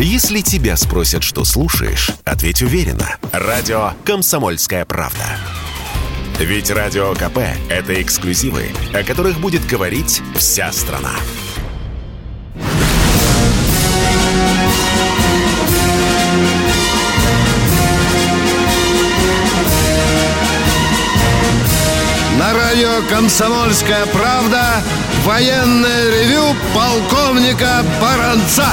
Если тебя спросят, что слушаешь, ответь уверенно. Радио «Комсомольская правда». Ведь Радио КП – это эксклюзивы, о которых будет говорить вся страна. На радио «Комсомольская правда» военное ревю полковника Баранца.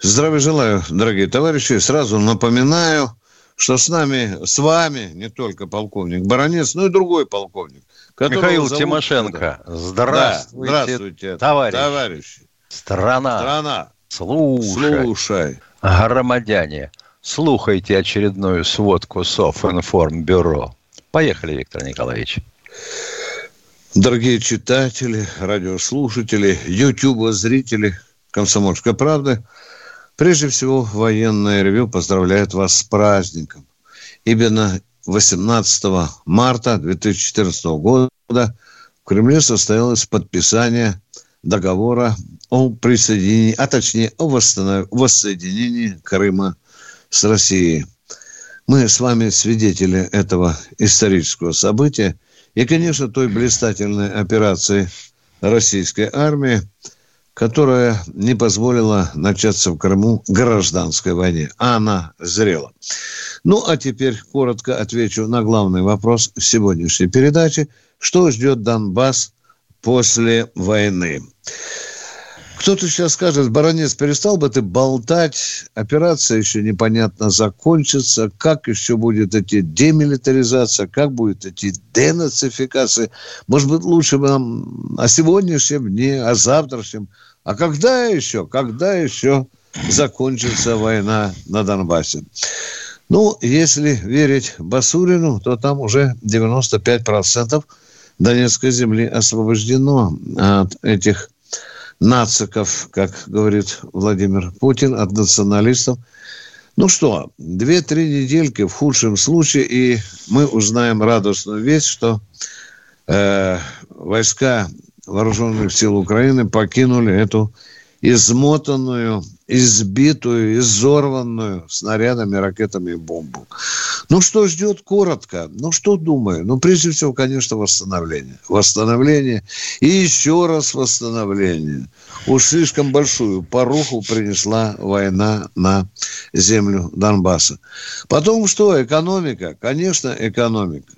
Здравия желаю, дорогие товарищи. Сразу напоминаю, что с нами, с вами не только полковник Баранец, но и другой полковник. Михаил зовут... Тимошенко. Здравствуйте, да, здравствуйте товарищ. товарищи. Страна. Страна. Слушай. Слушай. Громадяне, слухайте очередную сводку Софинформбюро. Поехали, Виктор Николаевич. Дорогие читатели, радиослушатели, ютуба-зрители «Комсомольской правды», прежде всего, военное ревю поздравляет вас с праздником. Именно 18 марта 2014 года в Кремле состоялось подписание договора о присоединении, а точнее о воссоединении Крыма с Россией – мы с вами свидетели этого исторического события и, конечно, той блистательной операции российской армии, которая не позволила начаться в Крыму гражданской войне. А она зрела. Ну, а теперь коротко отвечу на главный вопрос сегодняшней передачи. Что ждет Донбасс после войны? Кто-то сейчас скажет, баронец, перестал бы ты болтать, операция еще непонятно закончится, как еще будет идти демилитаризация, как будет идти денацификация. Может быть, лучше бы нам о сегодняшнем дне, о завтрашнем. А когда еще, когда еще закончится война на Донбассе? Ну, если верить Басурину, то там уже 95% Донецкой земли освобождено от этих нациков, как говорит Владимир Путин, от националистов. Ну что, две-три недельки в худшем случае, и мы узнаем радостную весть, что э, войска вооруженных сил Украины покинули эту измотанную, избитую, изорванную снарядами, ракетами и бомбу. Ну, что ждет коротко? Ну, что думаю? Ну, прежде всего, конечно, восстановление. Восстановление и еще раз восстановление. Уж слишком большую поруху принесла война на землю Донбасса. Потом что? Экономика. Конечно, экономика.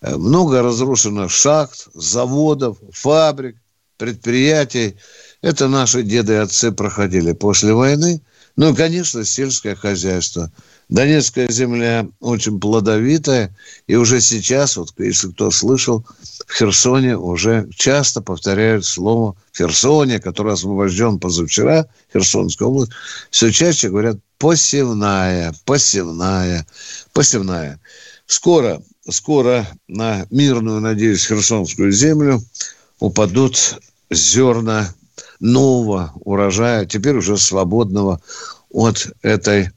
Э, много разрушено шахт, заводов, фабрик, предприятий. Это наши деды и отцы проходили после войны. Ну и, конечно, сельское хозяйство. Донецкая земля очень плодовитая. И уже сейчас, вот если кто слышал, в Херсоне уже часто повторяют слово Херсоне, который освобожден позавчера, Херсонская область, все чаще говорят посевная, посевная, посевная. Скоро, скоро на мирную, надеюсь, Херсонскую землю упадут зерна нового урожая, теперь уже свободного от этой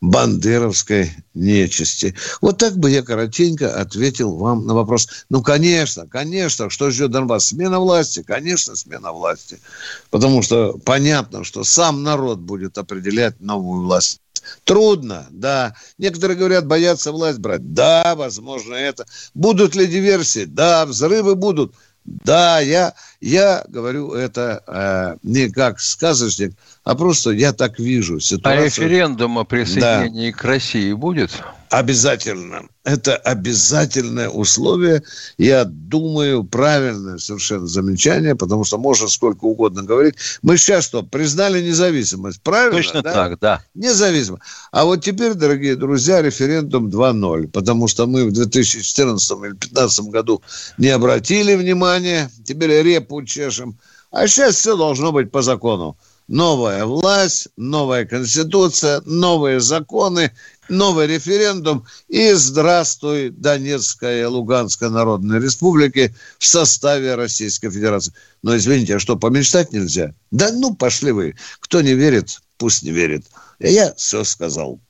бандеровской нечисти. Вот так бы я коротенько ответил вам на вопрос. Ну, конечно, конечно, что ждет Донбасс? Смена власти, конечно, смена власти. Потому что понятно, что сам народ будет определять новую власть. Трудно, да. Некоторые говорят, боятся власть брать. Да, возможно, это. Будут ли диверсии? Да, взрывы будут. Да, я, я говорю это э, не как сказочник, а просто я так вижу ситуацию. А референдум о присоединении да. к России будет? Обязательно. Это обязательное условие. Я думаю, правильное совершенно замечание, потому что можно сколько угодно говорить. Мы сейчас что, признали независимость, правильно? Точно да? так, да. Независимо. А вот теперь, дорогие друзья, референдум 2.0, потому что мы в 2014 или 2015 году не обратили внимания, теперь репу чешем, а сейчас все должно быть по закону новая власть, новая конституция, новые законы, новый референдум и здравствуй Донецкая и Луганская народные республики в составе Российской Федерации. Но извините, а что, помечтать нельзя? Да ну, пошли вы. Кто не верит, пусть не верит. Я все сказал.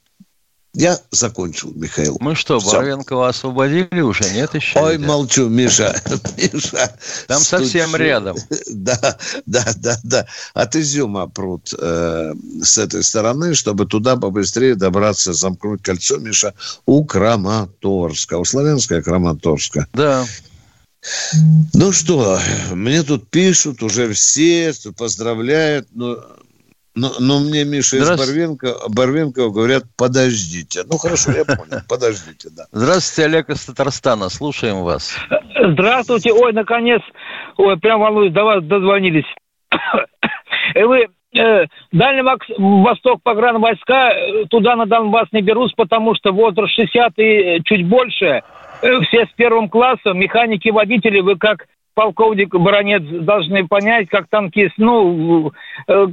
Я закончил, Михаил. Мы что. Боровенкова освободили уже? Нет еще? Ой, Нет? молчу, Миша. Миша. Там совсем стучи. рядом. Да, да, да, да. От Изюма пруд э, с этой стороны, чтобы туда побыстрее добраться, замкнуть кольцо, Миша, у Краматорска. У Славянска и Краматорска. Да. Ну что, мне тут пишут уже все, поздравляют, но, но, но мне, Миша, из. Барвенко, Барвенкова говорят, подождите. Ну хорошо, я понял, подождите, да. Здравствуйте, Олег из Татарстана. Слушаем вас. Здравствуйте. Ой, наконец. Ой, прям волнуюсь, до вас дозвонились. И Вы э, Дальний Восток погранвойска, э, туда на Донбасс не берусь, потому что возраст 60 и чуть больше. Э, Все с первым классом, механики, водители, вы как полковник Баронец должны понять, как танкист. Ну, э,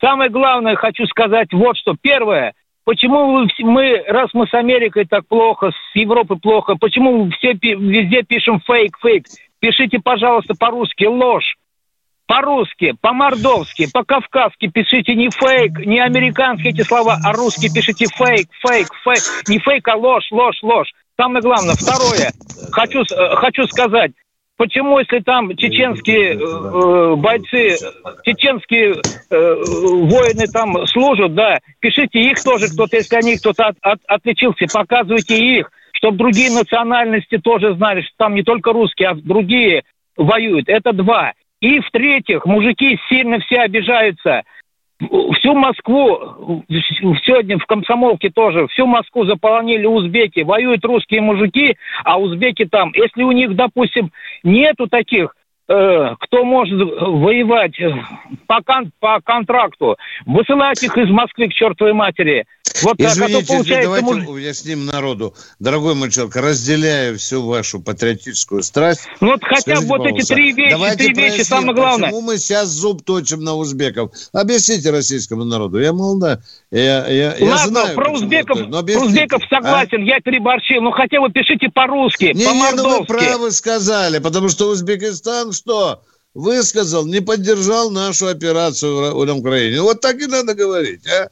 самое главное хочу сказать вот что. Первое, Почему мы, раз мы с Америкой так плохо, с Европой плохо, почему все везде пишем фейк, фейк? Пишите, пожалуйста, по-русски ложь. По-русски, по-мордовски, по-кавказски пишите не фейк, не американские эти слова, а русские пишите фейк, фейк, фейк. Не фейк, а ложь, ложь, ложь. Самое главное. Второе. Хочу, э, хочу сказать. Почему, если там чеченские э, э, бойцы, чеченские э, воины там служат, да, пишите их тоже кто-то, если они кто-то от- от- отличился, показывайте их, чтобы другие национальности тоже знали, что там не только русские, а другие воюют. Это два. И в-третьих, мужики сильно все обижаются. Всю Москву, сегодня в Комсомолке тоже, всю Москву заполонили узбеки. Воюют русские мужики, а узбеки там. Если у них, допустим, нету таких, кто может воевать э, по, кон- по контракту, высылать их из Москвы к чертовой матери. Вот так, а то Извините, получается... давайте муж- уясним народу. Дорогой мой человек, разделяю всю вашу патриотическую страсть. Ну вот хотя бы вот эти три вещи, давайте три вещи самое главное. Почему мы сейчас зуб точим на узбеков? Объясните российскому народу. Я молода. Я, я, я Ладно, знаю, про узбеков, но про узбеков А? согласен, я переборщил. Ну хотя бы пишите по-русски, Не, не, ну вы по-мордовски. правы сказали, потому что Узбекистан что? Высказал, не поддержал нашу операцию в- на Украине. Вот так и надо говорить, а?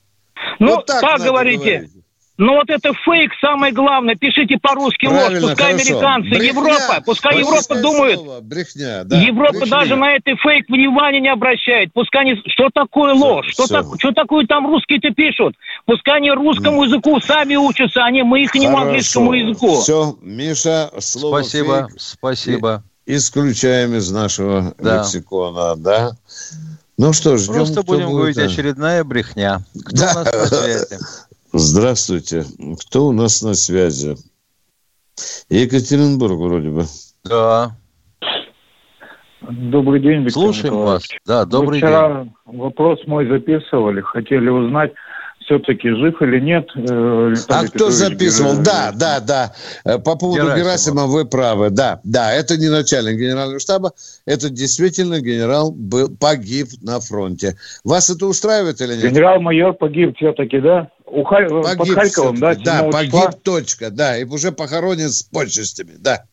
ну, вот так так говорите. говорить. Ну вот это фейк, самое главное. Пишите по-русски ложь. Пускай хорошо. американцы, Брехня. Европа, пускай Европа думает. слово, брехня, да. Европа брехня. даже на этой фейк внимания не обращает. Пускай они... Что такое ложь? Что, всё. так- что такое там русские-то пишут? Пускай они русскому языку сами учатся, они мы их не английскому языку. Все, Миша, слово Спасибо, фейк спасибо. исключаем из нашего Да. лексикона, да? Ну что ж, ждем, Просто будем будет, говорить а. очередная брехня. Кто Да. у нас на связи? Здравствуйте. Кто у нас на связи? Екатеринбург вроде бы. Да, Добрый день, Виктор слушаем вас. Николаевич. Да, Вы добрый день. вчера вопрос мой записывали, хотели узнать, все-таки жив или нет. э, А кто Петрович записывал? Герасимов. Да, да, да. Э, По поводу Герасимов. Герасима вы правы. Да, да, это не начальник генерального штаба. Это действительно генерал был, погиб на фронте. Вас это устраивает или нет? Генерал-майор погиб все-таки, да? У Халь- Под Погиб Харьковом, да. Да, 7 погиб, числа? точка. Да, и уже похоронен с почестями. Да.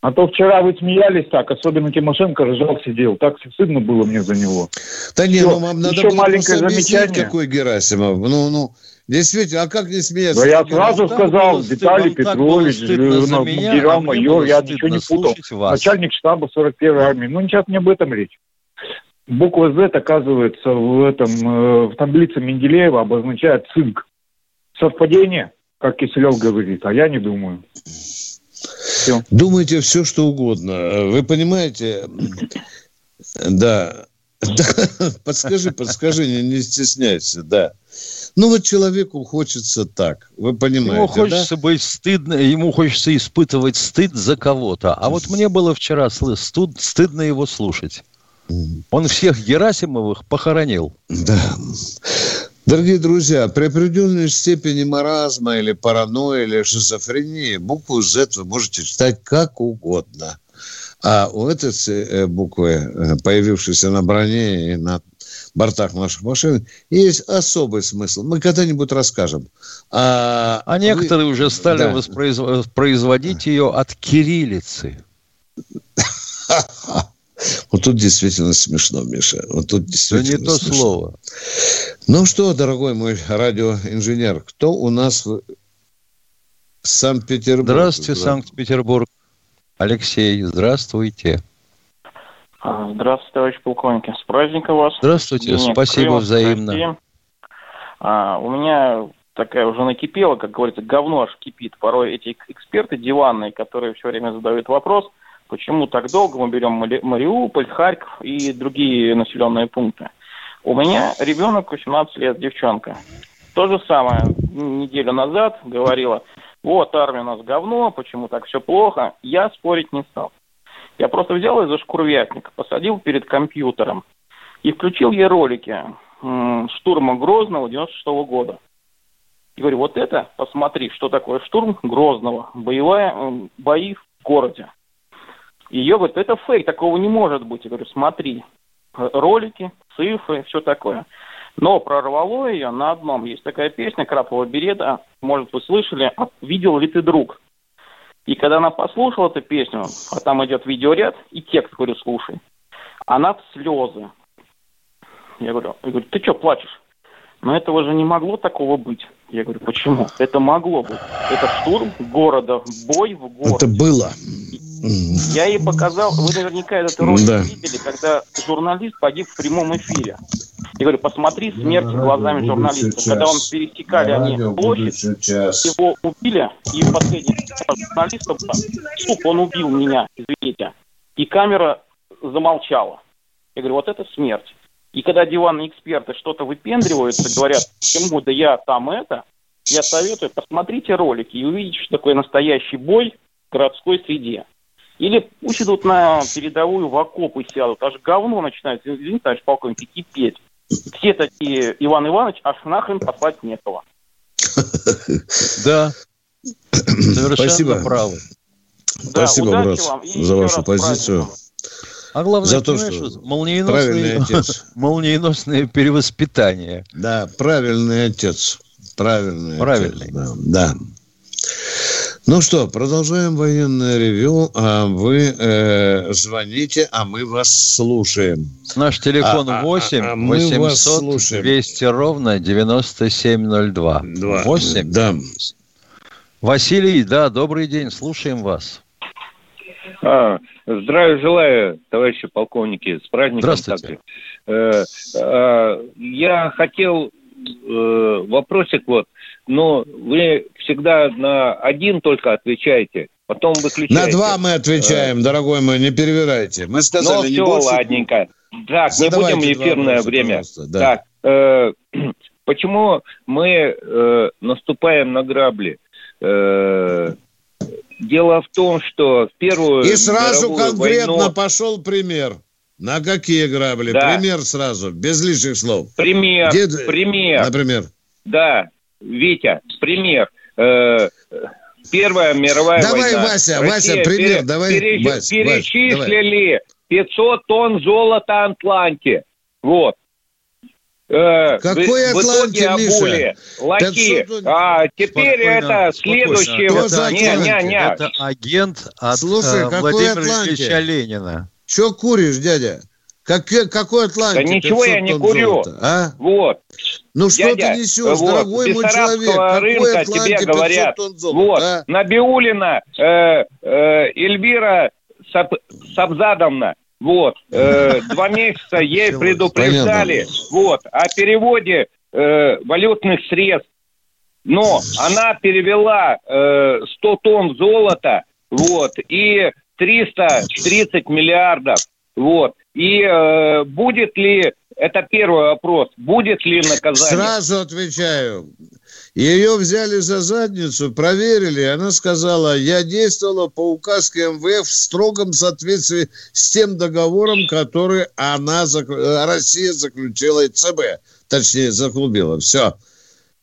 А то вчера вы смеялись так, особенно Тимошенко ржал сидел. Так стыдно было мне за него. Да не, ну вам надо Еще было маленькое замечание. какой Герасимов. Ну, ну, действительно, а как не смеяться? Да я Генерал- сразу так сказал, Виталий вам Петрович, ну, а генерал-майор, мне я ничего не путал. вас. Начальник штаба 41-й армии. Ну, сейчас не об этом речь. Буква Z, оказывается, в этом э, в таблице Менделеева обозначает цинк. Совпадение, как Киселев говорит, а я не думаю. Все. Думайте все, что угодно. Вы понимаете? Да. Да. Подскажи, подскажи, не, не стесняйся, да. Ну вот человеку хочется так, вы понимаете, Ему да? хочется быть стыдно, ему хочется испытывать стыд за кого-то. А вот мне было вчера студ- стыдно его слушать. Он всех Герасимовых похоронил. Да. Дорогие друзья, при определенной степени маразма или паранойи или шизофрении букву Z вы можете читать как угодно. А у этой э, буквы, э, появившейся на броне и на бортах наших машин, есть особый смысл. Мы когда-нибудь расскажем. А, А вы- некоторые уже стали Да. воспроиз- производить ее от кириллицы. Вот тут действительно смешно, Миша. Вот тут Это действительно не то смешно. слово. Ну что, дорогой мой радиоинженер, кто у нас в Санкт-Петербурге? Здравствуйте, Санкт-Петербург. Алексей, здравствуйте. А, здравствуйте, товарищ полковник. С праздником вас. Здравствуйте, Денег спасибо Крым, взаимно. А, у меня такая уже накипела, как говорится, говно аж кипит. Порой эти эксперты диванные, которые все время задают вопрос, почему так долго мы берем Мариуполь, Харьков и другие населенные пункты. У меня ребенок 18 лет, девчонка. То же самое неделю назад говорила, вот армия у нас говно, почему так все плохо. Я спорить не стал. Я просто взял из-за шкурвятника, посадил перед компьютером и включил ей ролики штурма Грозного 96 -го года. И говорю, вот это, посмотри, что такое штурм Грозного, боевая, бои в городе. Ее говорит, это фейк, такого не может быть. Я говорю, смотри, ролики, цифры, все такое. Но прорвало ее на одном. Есть такая песня «Крапового берета», может, вы слышали, «Видел ли ты, друг?» И когда она послушала эту песню, а там идет видеоряд, и текст, говорю, слушай, она в слезы. Я говорю, я говорю ты что плачешь? Но этого же не могло такого быть. Я говорю, почему? Это могло быть. Это штурм города, бой в городе. Это было. Я ей показал, вы наверняка этот ролик да. видели, когда журналист погиб в прямом эфире. Я говорю, посмотри смерть глазами журналиста. Когда он пересекали они площадь, его убили, и последний журналист, суп, он убил меня, извините. И камера замолчала. Я говорю, вот это смерть. И когда диванные эксперты что-то выпендриваются, говорят, почему да я там это, я советую, посмотрите ролики и увидите, что такое настоящий бой в городской среде. Или пусть идут на передовую в окопы сядут, аж говно начинает, извините, товарищ полковник, кипеть. Все такие, Иван Иванович, аж нахрен послать некого. Да, совершенно Спасибо. правы. Спасибо, брат, за вашу позицию. А главное, за то, что молниеносное, молниеносное перевоспитание. Да, правильный отец. Правильный. Правильный. Отец, да. да. Ну что, продолжаем военное ревю. А вы э, звоните, а мы вас слушаем. Наш телефон а, 8 а, а, 800 200 ровно 9702. 2. 8? Да. Василий, да, добрый день, слушаем вас. А, здравия желаю, товарищи полковники, с праздником. Здравствуйте. Э, э, я хотел э, вопросик вот, но вы всегда на один только отвечаете, потом выключаете. На два мы отвечаем, дорогой мой, не перевирайте. Мы сказали, ну, не все, больше... ладненько. Так, Задавайте не будем эфирное вопроса, время. Да. Так, э, почему мы э, наступаем на грабли? Э, Дело в том, что в первую И сразу конкретно войну... пошел пример. На какие грабли? Да. Пример сразу, без лишних слов. Пример, Где... пример. Например? Да, Витя, пример. Э, Первая мировая давай, война. Давай, Вася, Россия Вася, пример, пере, давай. Переч, Вась, перечислили Вась, 500 тонн золота Атланте. Вот. Э, Какой в, Атланте, обули лаки. А теперь спокойно, это следующее. Это, не, не, не. это агент от Слушай, э, Владимира Ильича Ленина. Че куришь, дядя? Как, какой Атланте? Да ничего я не курю. Золота, а? Вот. Ну что дядя, ты несешь, вот, дорогой мой человек? рынка Атланте тебе говорят. Золота, вот. А? Набиулина э, э, Эльвира Саб, Сабзадовна вот, э, два месяца ей предупреждали. Вот, о переводе э, валютных средств. Но она перевела э, 100 тонн золота, вот, и 330 миллиардов, вот. И э, будет ли, это первый вопрос, будет ли наказание? Сразу отвечаю. Ее взяли за задницу, проверили, она сказала, я действовала по указке МВФ в строгом соответствии с тем договором, который она, Россия заключила и ЦБ, точнее, заклубила. Все.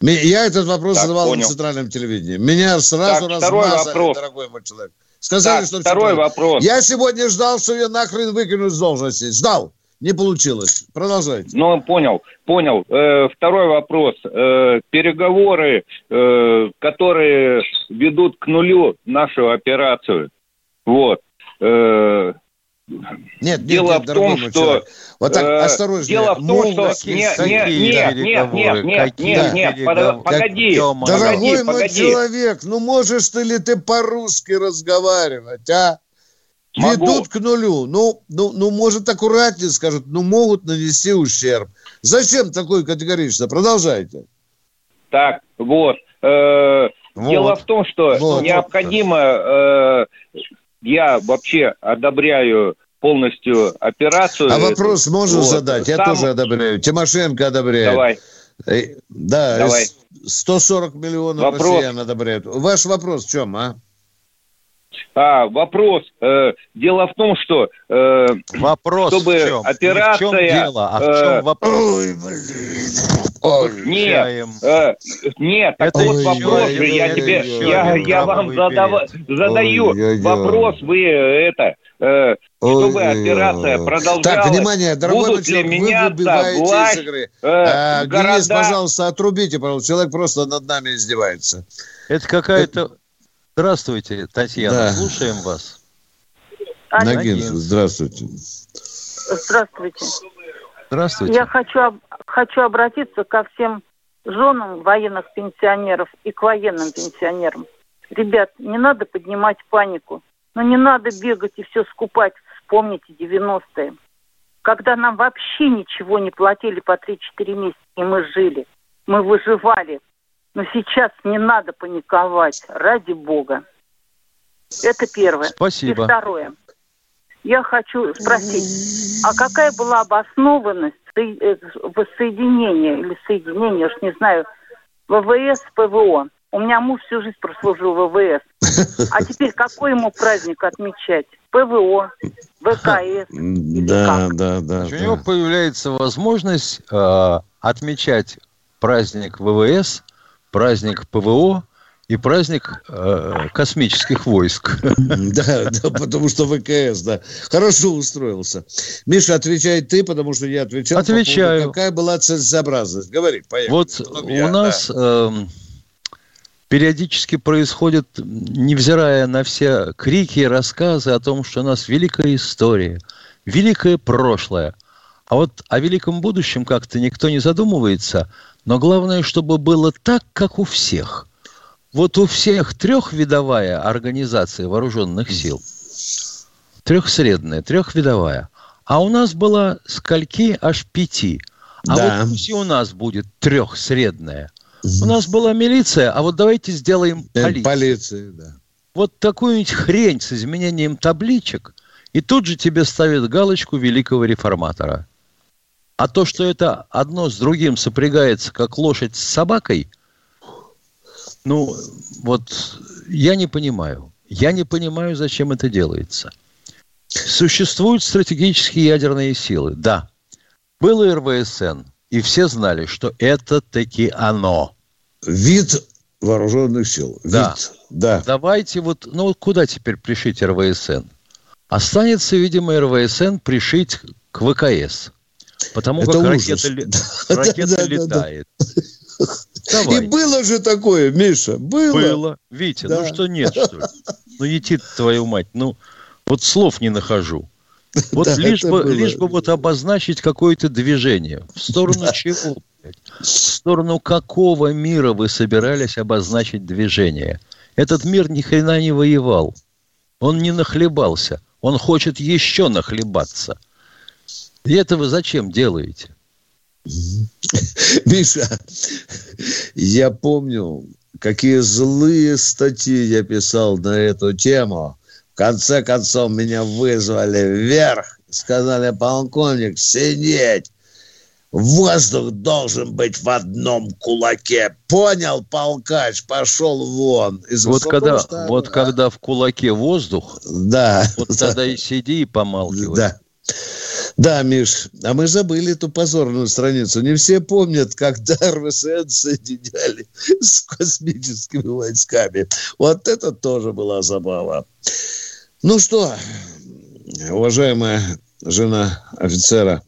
Я этот вопрос так, задавал понял. на центральном телевидении. Меня сразу так, размазали, дорогой мой человек. Сказали, так, что... Второй вопрос. Я сегодня ждал, что ее нахрен выкинут с должности. Ждал. Не получилось. Продолжайте. Ну, понял, понял. Э, второй вопрос. Э, переговоры, э, которые ведут к нулю нашу операцию. Вот. Э, нет, дело нет, в том, что... Человек. Вот так, э, осторожнее. Дело в том, что... Нет, нет, нет, нет, нет, нет, нет, нет, погоди. Дорогой мой человек, ну можешь ты ли ты по-русски разговаривать, а? Могу. Ведут к нулю. Ну, ну, ну, может, аккуратнее скажут, ну, могут нанести ущерб. Зачем такой категорично? Продолжайте. Так, вот. Э, вот. Дело в том, что вот. необходимо, э, я вообще одобряю полностью операцию. А вопрос можно вот. задать? Я Сам... тоже одобряю. Тимошенко одобряет. Давай. Э, да, Давай. 140 миллионов вопрос. россиян одобряют. Ваш вопрос в чем, а? А, вопрос. Э, дело в том, что э, вопрос чтобы в чем? операция... В чем дело, а в чем э, вопрос? Ой, блин. нет, э, нет, так это вот вопрос же, я тебе, я, я вам задав, задаю ой, вопрос, вы это, э, чтобы ой, операция продолжалась. Так, внимание, дорогой будут ли меня вы выбиваете власть, из игры. Э, а, города... Денис, пожалуйста, отрубите, пожалуйста, человек просто над нами издевается. Это какая-то Здравствуйте, Татьяна, да. слушаем вас. Нагин, здравствуйте. Здравствуйте. Здравствуйте. Я хочу, хочу обратиться ко всем женам военных пенсионеров и к военным пенсионерам. Ребят, не надо поднимать панику. Но не надо бегать и все скупать. Вспомните 90-е. Когда нам вообще ничего не платили по 3-4 месяца, и мы жили. Мы выживали. Но сейчас не надо паниковать, ради бога. Это первое. Спасибо. И второе. Я хочу спросить, а какая была обоснованность э, воссоединения или соединения, уж не знаю, ВВС ПВО? У меня муж всю жизнь прослужил в ВВС. А теперь какой ему праздник отмечать? ПВО, ВКС? Да, да, да. У него появляется возможность э, отмечать праздник ВВС праздник ПВО и праздник э, космических войск. Да, да, потому что ВКС, да. Хорошо устроился. Миша, отвечай ты, потому что я отвечал. Отвечаю. Поводу, какая была целесообразность? Говори, поехали. Вот у я, нас да. э, периодически происходит, невзирая на все крики и рассказы о том, что у нас великая история, великое прошлое. А вот о великом будущем как-то никто не задумывается – но главное, чтобы было так, как у всех. Вот у всех трехвидовая организация вооруженных сил. Трехсредная, трехвидовая. А у нас была скольки аж пяти. А да. вот пусть и у нас будет трехсредная. У нас была милиция, а вот давайте сделаем э, полицию. Полиция, да. Вот такую-нибудь хрень с изменением табличек, и тут же тебе ставят галочку великого реформатора. А то, что это одно с другим сопрягается, как лошадь с собакой, ну, вот я не понимаю. Я не понимаю, зачем это делается. Существуют стратегические ядерные силы, да. Было РВСН, и все знали, что это таки оно. Вид вооруженных сил. Вид. Да. да. Давайте вот, ну куда теперь пришить РВСН? Останется, видимо, РВСН пришить к ВКС. Потому Это как ужас. ракета, ракета летает. Давай. И было же такое, Миша, было. Было. Витя, ну да. ну что нет, что ли? Ну ети твою мать, ну вот слов не нахожу. Вот да, лишь, бы, лишь бы вот обозначить какое-то движение. В сторону да. чего? В сторону какого мира вы собирались обозначить движение? Этот мир ни хрена не воевал. Он не нахлебался. Он хочет еще нахлебаться – и это вы зачем делаете? Миша, я помню, какие злые статьи я писал на эту тему. В конце концов, меня вызвали вверх. Сказали, полковник, сидеть. Воздух должен быть в одном кулаке. Понял, полкач, пошел вон. Из вот когда, штаба, вот когда в кулаке воздух, да, вот тогда и сиди и помалкивай. Да. Да, Миш, а мы забыли эту позорную страницу. Не все помнят, когда РВСН соединяли с космическими войсками. Вот это тоже была забава. Ну что, уважаемая жена офицера,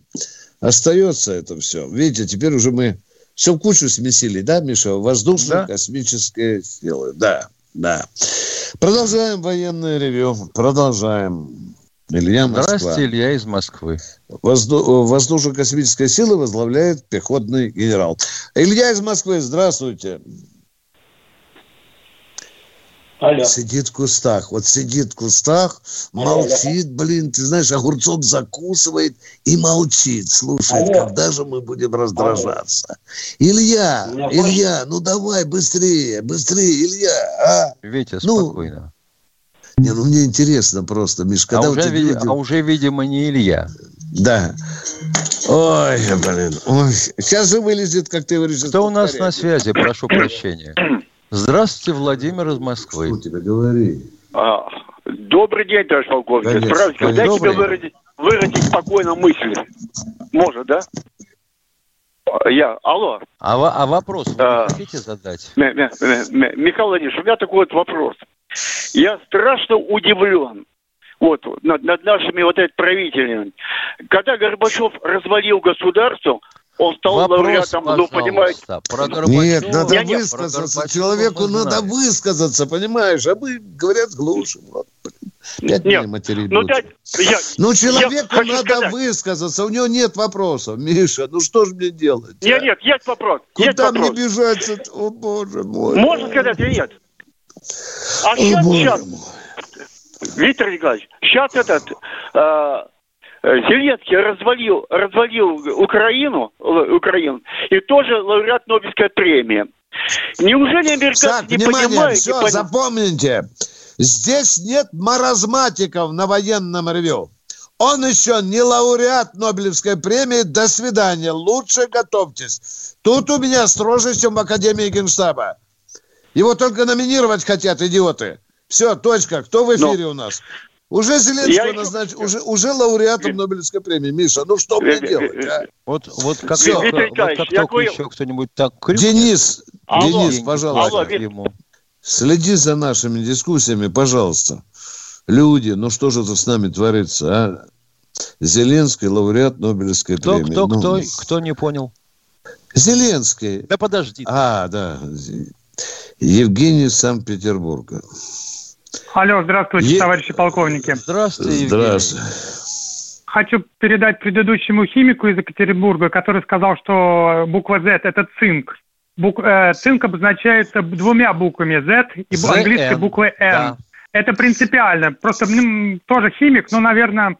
остается это все. Видите, теперь уже мы все в кучу смесили, да, Миша? Воздушные, да? силы. Да, да. Продолжаем военное ревю. Продолжаем. Илья Москва. Здравствуйте, Илья из Москвы. Возду... Воздушно-космическая сила возглавляет пехотный генерал. Илья из Москвы, здравствуйте. Алло. Сидит в кустах. Вот сидит в кустах, молчит, алло. блин, ты знаешь, огурцом закусывает и молчит. Слушает, алло. когда же мы будем раздражаться? Алло. Илья, Илья, ну давай быстрее, быстрее, Илья. А? Витя, ну, спокойно. Не, ну мне интересно просто, Миш, когда а, уже, ви... люди... а уже, видимо, не Илья. Да. Ой, блин. Ой. Сейчас же вылезет, как ты говоришь. Кто у нас на связи? Прошу прощения. Здравствуйте, Владимир из Москвы. Что тебе говори? А, добрый день, товарищ полковник. Конечно, Здравствуйте. Конечно. Дайте мне выразить, выразить спокойно мысли. Может, да? Я, алло. А, а вопрос вы а, хотите задать? Михаил Владимирович, у меня такой вот вопрос. Я страшно удивлен вот, над, над нашими вот этими правителями. Когда Горбачев развалил государство, он стал Вопрос, лауреатом, ну, понимаете? Про Нет, надо я высказаться. Человеку надо высказаться, понимаешь? А мы, говорят, глушим. Вот, Пять нет, ну, дать, я, ну, человеку я надо сказать. высказаться, у него нет вопросов. Миша, ну что же мне делать? Нет, а? нет, есть вопрос. Куда есть мне вопрос. бежать? О, боже мой. Можно сказать или нет? А О, сейчас, сейчас, мой. Виктор Николаевич, сейчас этот э, Зеленский развалил, развалил Украину, Украину, и тоже лауреат Нобелевской премии. Неужели американцы так, не внимание, понимают? Все, не запомните, здесь нет маразматиков на военном ревю. Он еще не лауреат Нобелевской премии. До свидания. Лучше готовьтесь. Тут у меня строже, чем в Академии Генштаба. Его только номинировать хотят, идиоты. Все, точка. Кто в эфире Но... у нас? Уже Зеленского я назначил, еще... уже, уже лауреатом Нобелевской премии. Миша, ну что мне делать, а? Вот, вот как, Все. только, вот как только кое... еще кто-нибудь так крюкнет, Денис, Алло. Денис, пожалуйста, Алло, ему. следи за нашими дискуссиями, пожалуйста. Люди, ну что же это с нами творится, а? Зеленский лауреат Нобелевской кто, премии. Кто, ну, кто, кто не понял? Зеленский. Да подожди. А, да. Евгений из Санкт-Петербурга. Алло, здравствуйте, е... товарищи полковники. Здравствуйте, Здравствуйте. Хочу передать предыдущему химику из Екатеринбурга, который сказал, что буква Z – это цинк. Бук, э, цинк обозначается двумя буквами Z и английской буквой N. Да. Это принципиально. Просто ну, тоже химик, но, наверное,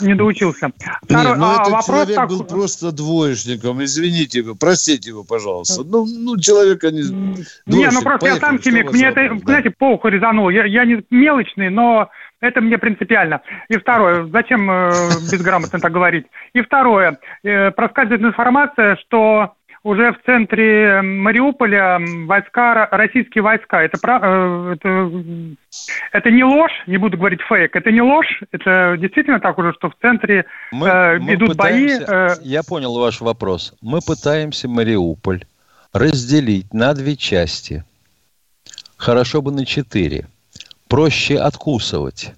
не доучился. Второй, не, ну а, этот вопрос человек так... был просто двоечником. Извините его, простите его, пожалуйста. Ну, ну человека не... Не, ну просто Поехали, я сам химик. Мне это, да. знаете, по уху резануло. Я, я не мелочный, но это мне принципиально. И второе, зачем э, безграмотно так говорить? И второе, э, проскальзывает информация, что уже в центре Мариуполя войска, российские войска. Это, э, это, это не ложь, не буду говорить фейк, это не ложь, это действительно так уже, что в центре мы, э, мы идут пытаемся, бои. Э... Я понял ваш вопрос. Мы пытаемся Мариуполь разделить на две части. Хорошо бы на четыре. Проще откусывать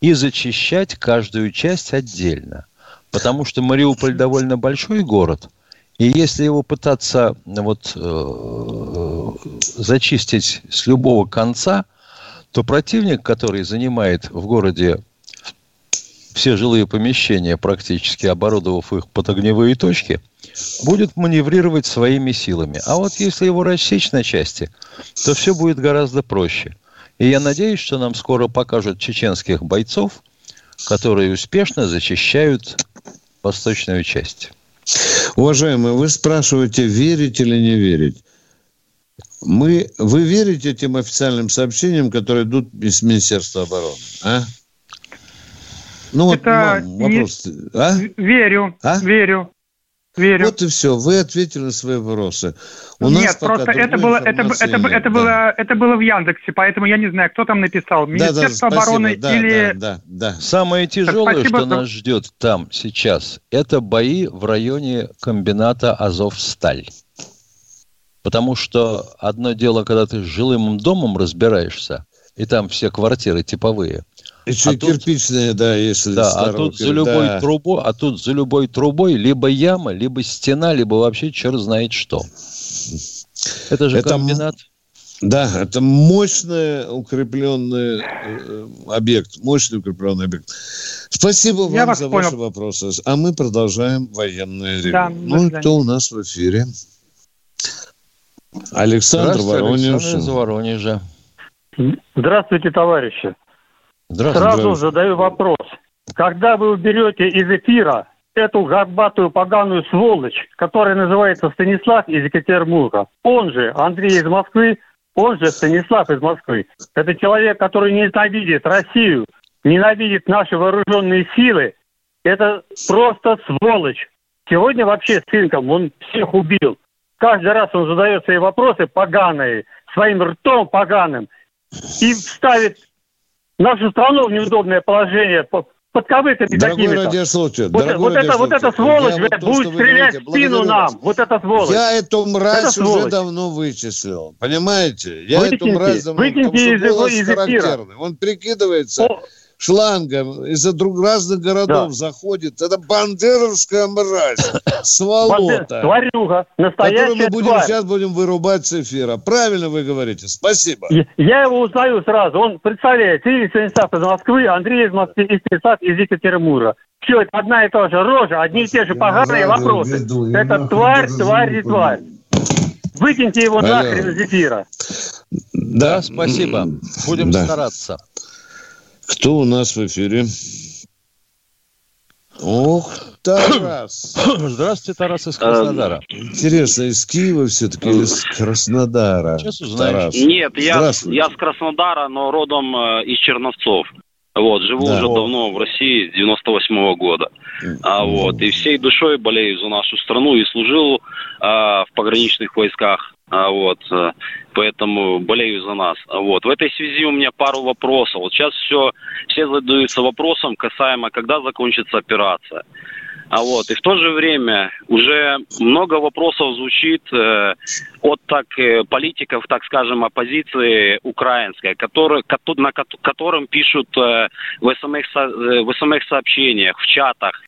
и зачищать каждую часть отдельно. Потому что Мариуполь довольно большой город – и если его пытаться вот, э, зачистить с любого конца, то противник, который занимает в городе все жилые помещения, практически оборудовав их под огневые точки, будет маневрировать своими силами. А вот если его рассечь на части, то все будет гораздо проще. И я надеюсь, что нам скоро покажут чеченских бойцов, которые успешно защищают восточную часть. Уважаемые, вы спрашиваете, верить или не верить. Мы, вы верите этим официальным сообщениям, которые идут из Министерства обороны? А? Ну вот Это вам вопрос. Не... А? Верю, а? верю. Верю. Вот и все. Вы ответили на свои вопросы. У Нет, нас просто это было, это, это, это, да. было, это было в Яндексе, поэтому я не знаю, кто там написал. Министерство да, да, обороны да, или... Да, да, да. Самое тяжелое, спасибо, что нас ждет там сейчас, это бои в районе комбината Азовсталь. Потому что одно дело, когда ты с жилым домом разбираешься, и там все квартиры типовые – еще а кирпичные, тут, да, если Да, а тут за любой да. трубой, а тут за любой трубой либо яма, либо стена, либо вообще черт знает что. Это же Это комбинат. Да, это мощный укрепленный э, объект, мощный укрепленный объект. Спасибо вам за понял. ваши вопросы. А мы продолжаем военное ревю. Да, ну, кто у нас в эфире? Александр Воронеж. Александр из Воронежа. Здравствуйте, товарищи. Здравствуйте. Сразу задаю вопрос. Когда вы уберете из эфира эту горбатую поганую сволочь, которая называется Станислав из Екатеринбурга, он же Андрей из Москвы, он же Станислав из Москвы. Это человек, который ненавидит Россию, ненавидит наши вооруженные силы. Это просто сволочь. Сегодня вообще с Инком он всех убил. Каждый раз он задает свои вопросы поганые, своим ртом поганым, и ставит нашу страну в неудобное положение под кавыками Дорогой радиослушатель, вот, дорогой вот, это, вот эта сволочь блядь, то, будет стрелять в спину нам. Вас. Вот эта сволочь. Я эту мразь это уже давно вычислил. Понимаете? Я выкиньте, эту мразь давно... Выкиньте из, его, из эфира. Он прикидывается... О шлангом из-за друг разных городов да. заходит. Это бандеровская мразь, сволота. Тварюга, настоящая мы будем, тварь. сейчас будем вырубать с эфира. Правильно вы говорите, спасибо. Я его узнаю сразу. Он представляет, Игорь Станислав из Москвы, Андрей из Москвы и Станислав из Екатеринбурга. Все, это одна и та же рожа, одни и те же поганые вопросы. Веду, это тварь, тварь и тварь. Выкиньте его Алло. нахрен из эфира. Да, спасибо. Будем да. стараться. Кто у нас в эфире? Ох, Тарас. Здравствуйте, Тарас из Краснодара. Интересно, из Киева все-таки или из Краснодара? Сейчас узнаешь. Нет, я, я с Краснодара, но родом э, из Черновцов. Вот, живу да. уже давно в России, с 98 -го года. А, вот, и всей душой болею за нашу страну и служил а, в пограничных войсках. А, вот, э, поэтому болею за нас. Вот. В этой связи у меня пару вопросов. Вот сейчас все, все задаются вопросом касаемо, когда закончится операция. А вот, и в то же время уже много вопросов звучит э, от так э, политиков, так скажем, оппозиции украинской, которые, на которым пишут э, в, СМС, э, в СМС-сообщениях, в чатах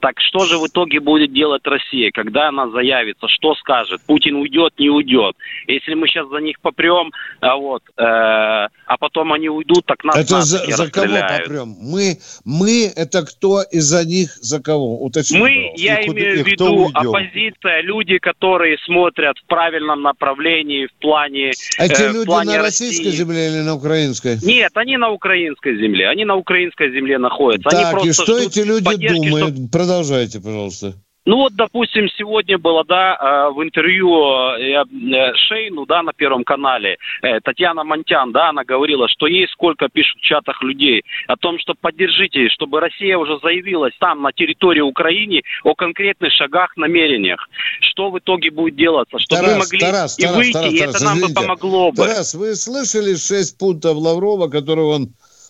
так что же в итоге будет делать Россия, когда она заявится, что скажет, Путин уйдет, не уйдет. Если мы сейчас за них попрем, а вот, э, а потом они уйдут, так нас Это за, за кого попрем? Мы, мы это кто и за них за кого? Уточни, мы, пожалуйста. я и имею в виду оппозиция, люди, которые смотрят в правильном направлении в плане А эти э, люди на российской России. земле или на украинской? Нет, они на украинской земле. Они на украинской земле находятся. Так, они и что эти люди думают? Продолжайте, пожалуйста. Ну вот, допустим, сегодня было, да, э, в интервью э, э, Шейну, да, на Первом канале, Татьяна Монтян, да, она говорила, что ей сколько пишут в чатах людей о том, что поддержите, чтобы Россия уже заявилась там, на территории Украины, о конкретных шагах, намерениях. Что в итоге будет делаться? Чтобы Тарас, мы могли Тарас, и Тарас, выйти, Тарас, и Тарас, это нам извините. бы помогло бы. Тарас, вы слышали шесть пунктов Лаврова, которые он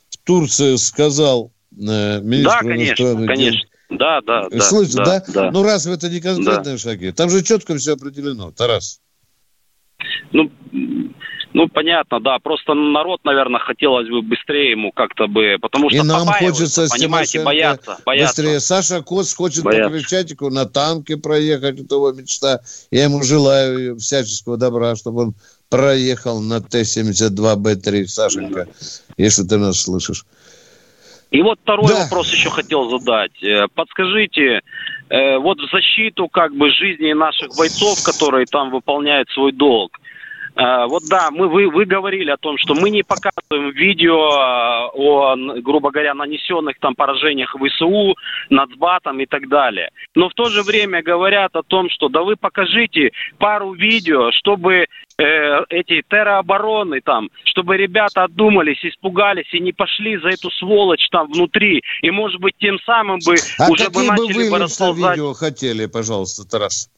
в Турции сказал министру Да, конечно, конечно. Да, да, да. Слышите, да? да? да. Ну, разве это не конкретные да. шаги? Там же четко все определено, Тарас. Ну, ну, понятно, да. Просто народ, наверное, хотелось бы быстрее ему как-то бы, потому что И нам хочется, понимаете, бояться, бояться. Быстрее. Саша Кос хочет бояться. по Крещатику на танке проехать, это его мечта. Я ему желаю всяческого добра, чтобы он проехал на Т-72Б3, Сашенька, если ты нас слышишь. И вот второй да. вопрос еще хотел задать. Э, подскажите, э, вот в защиту как бы жизни наших бойцов, которые там выполняют свой долг, вот да, мы, вы, вы говорили о том, что мы не показываем видео о, грубо говоря, нанесенных там поражениях ВСУ, нацбатом и так далее. Но в то же время говорят о том, что да вы покажите пару видео, чтобы э, эти теробороны там, чтобы ребята отдумались, испугались и не пошли за эту сволочь там внутри. И, может быть, тем самым бы а уже бы начали бы расползать... видео хотели, пожалуйста, Тарас?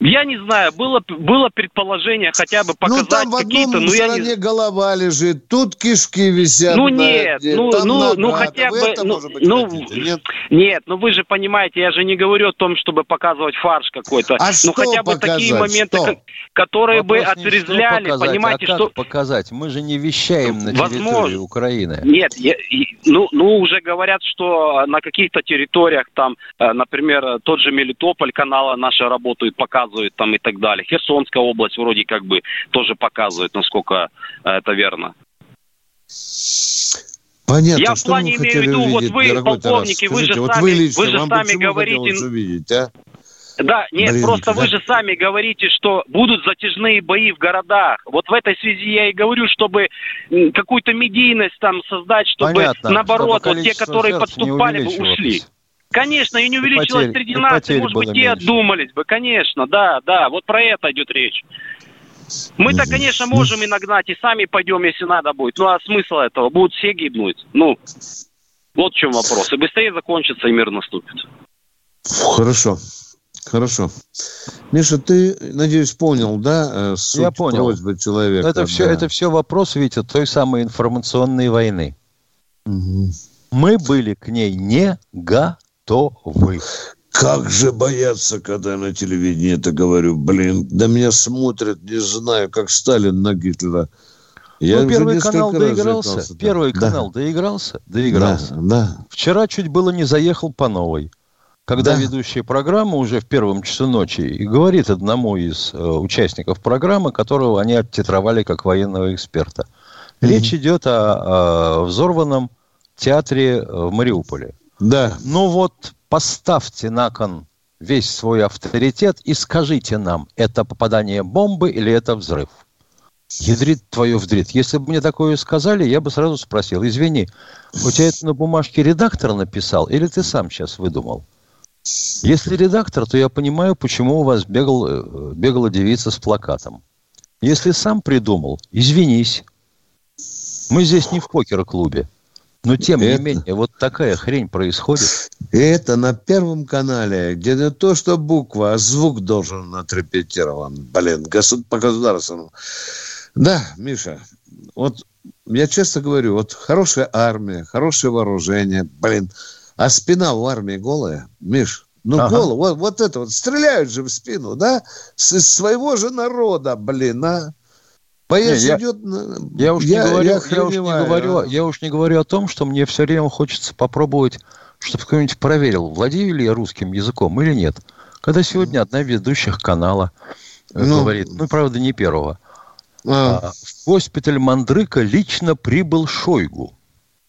Я не знаю, было, было предположение хотя бы показать какие-то... Ну, там в одном стороне не... голова лежит, тут кишки висят. Ну, нет, на, ну, ну, нога. ну, хотя бы... Это, ну, быть, ну, хотите, нет? нет, ну, вы же понимаете, я же не говорю о том, чтобы показывать фарш какой-то. А ну, хотя бы показать? такие моменты, что? которые Вопрос бы отрезвляли, показать, понимаете, а как что... показать? Мы же не вещаем на Возможно. территории Украины. Нет, я, ну, ну, уже говорят, что на каких-то территориях, там, э, например, тот же Мелитополь, каналы наши работают, показывают показывает там и так далее. Херсонская область вроде как бы тоже показывает, насколько это верно. Понятно. Я в плане имею в виду, вот вы, полковники, вы же вот сами, вы, лично, вы же сами говорите... Увидеть, а? Да, нет, Блин, просто да? вы же сами говорите, что будут затяжные бои в городах. Вот в этой связи я и говорю, чтобы какую-то медийность там создать, чтобы Понятно, наоборот, чтобы вот те, которые подступали бы, ушли. Конечно, и не увеличилось среди наций, может быть, те отдумались бы, конечно, да, да, вот про это идет речь. Мы-то, конечно, можем и нагнать, и сами пойдем, если надо будет. Ну, а смысл этого? Будут все гибнуть. Ну, вот в чем вопрос. И быстрее закончится, и мир наступит. Хорошо. Хорошо. Миша, ты, надеюсь, понял, да, э, суть Я понял. просьбы человека? Это, да. все, это все вопрос, Витя, той самой информационной войны. Угу. Мы были к ней не готовы. Как же бояться, когда я на телевидении это говорю? Блин, да меня смотрят, не знаю, как Сталин на Гитлера. Я ну, первый канал доигрался. Первый да. канал доигрался, доигрался. Да, да. Вчера чуть было не заехал по новой. Когда да. ведущая программы уже в первом часу ночи и говорит одному из э, участников программы, которого они оттитровали как военного эксперта. Речь mm-hmm. идет о, о взорванном театре в Мариуполе. Да. Ну вот поставьте на кон весь свой авторитет и скажите нам, это попадание бомбы или это взрыв. Ядрит твое вдрит. Если бы мне такое сказали, я бы сразу спросил, извини, у тебя это на бумажке редактор написал или ты сам сейчас выдумал? Если редактор, то я понимаю, почему у вас бегал, э, бегала девица с плакатом. Если сам придумал, извинись. Мы здесь не в покер-клубе. Но тем это, не менее, вот такая хрень происходит. Это на Первом канале, где не то, что буква, а звук должен отрепетирован. Блин, госуд, по государственному. Да, Миша, вот я честно говорю, вот хорошая армия, хорошее вооружение, блин, а спина у армии голая, Миш, ну ага. голову, вот, вот это вот, стреляют же в спину, да, с своего же народа, блин, а. Боец не, идет... Я, я уж я, не говорю, я, я, уж не говорю, а? я уж не говорю о том, что мне все время хочется попробовать, чтобы кто-нибудь проверил, владею ли я русским языком или нет. Когда сегодня одна из ведущих канала э, ну, говорит, ну, правда, не первого, а. А, в госпиталь Мандрыка лично прибыл Шойгу.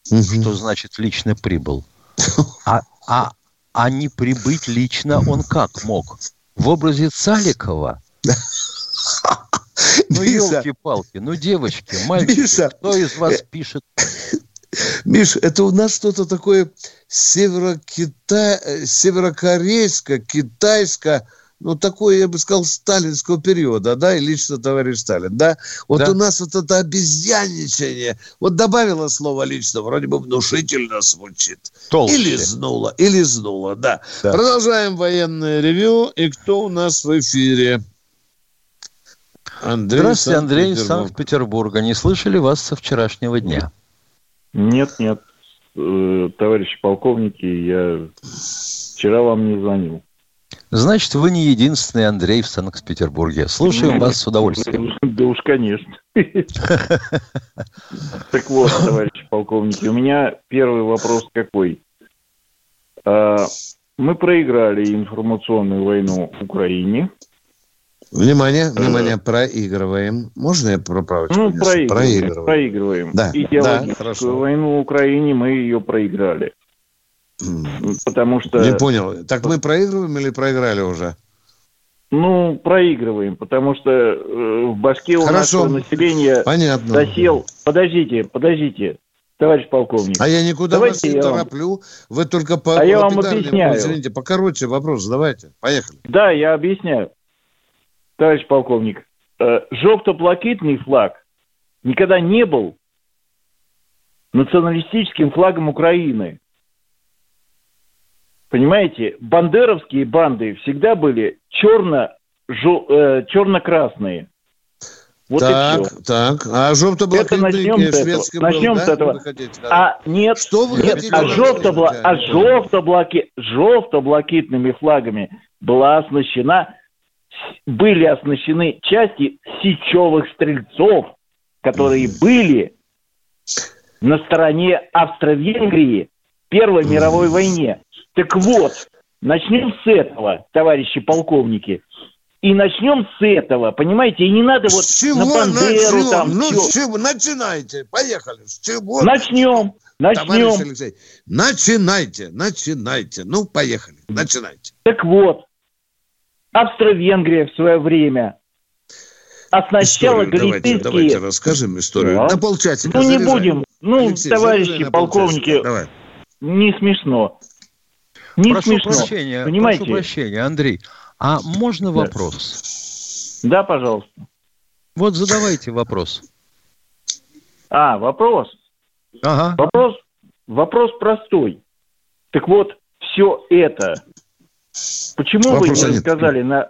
Угу. Что значит лично прибыл? А, а, а не прибыть лично он как мог? В образе Цаликова? Ну, елки-палки, ну, девочки, мальчики, Миша, кто из вас пишет? Миш, это у нас что-то такое северо-китай, северокорейско-китайско, ну, такое, я бы сказал, сталинского периода, да, и лично товарищ Сталин, да? Вот да. у нас вот это обезьяничание, вот добавила слово лично, вроде бы внушительно звучит. Толще. Или знуло, или знуло, да. да. Продолжаем военное ревю, и кто у нас в эфире? Андрей Здравствуйте, Андрей из Санкт-Петербурга. Не слышали вас со вчерашнего дня? Нет, нет. Э, товарищи полковники, я вчера вам не звонил. Значит, вы не единственный Андрей в Санкт-Петербурге. Слушаем вас с удовольствием. Да уж, конечно. Так вот, товарищи полковники, у меня первый вопрос какой. А, мы проиграли информационную войну в Украине. Внимание, внимание, проигрываем. Можно я проправлю? Ну, проигрываем. Проигрываем. проигрываем. Да, Идеологическую да, войну в Украине мы ее проиграли. Потому что... Не понял. Так мы проигрываем или проиграли уже? Ну, проигрываем, потому что э, в башке у Хорошо. нашего населения Понятно. досел... Подождите, подождите, товарищ полковник. А я никуда давайте вас не тороплю. Вам... Вы только по... А я вам объясняю. Извините, покороче вопрос давайте. Поехали. Да, я объясняю товарищ полковник, э, жовто-блакитный флаг никогда не был националистическим флагом Украины. Понимаете, бандеровские банды всегда были черно, э, черно-красные. Вот так, и все. так. А желто-блакитный начнем с этого. Начнем был, с этого. А нет, что вы нет, а желто-бла... а желто-блаки... желто-блакитными флагами была оснащена были оснащены части сечевых стрельцов, которые были на стороне Австро-Венгрии в Первой мировой войне. Так вот, начнем с этого, товарищи полковники. И начнем с этого, понимаете? И не надо вот с чего на Бандеру начнем? там. Ну, всё. с чего? Начинайте. Поехали. С чего? Начнем. Товарищ Начнем. Алексей, начинайте, начинайте. Ну, поехали, начинайте. Так вот, Австро-Венгрия в свое время. А сначала Историю давайте, галицийские... давайте расскажем историю. Да. На полчасика Ну, не будем. Ну, Алексей, товарищи полковники. Давай. не смешно. Не прошу смешно. прощения, Понимаете? прошу прощения, Андрей. А можно Да. вопрос? Да, пожалуйста. Вот задавайте вопрос. А, вопрос. Ага. Вопрос, вопрос простой. Так вот, все это, почему Вопроса вы не нет. рассказали на...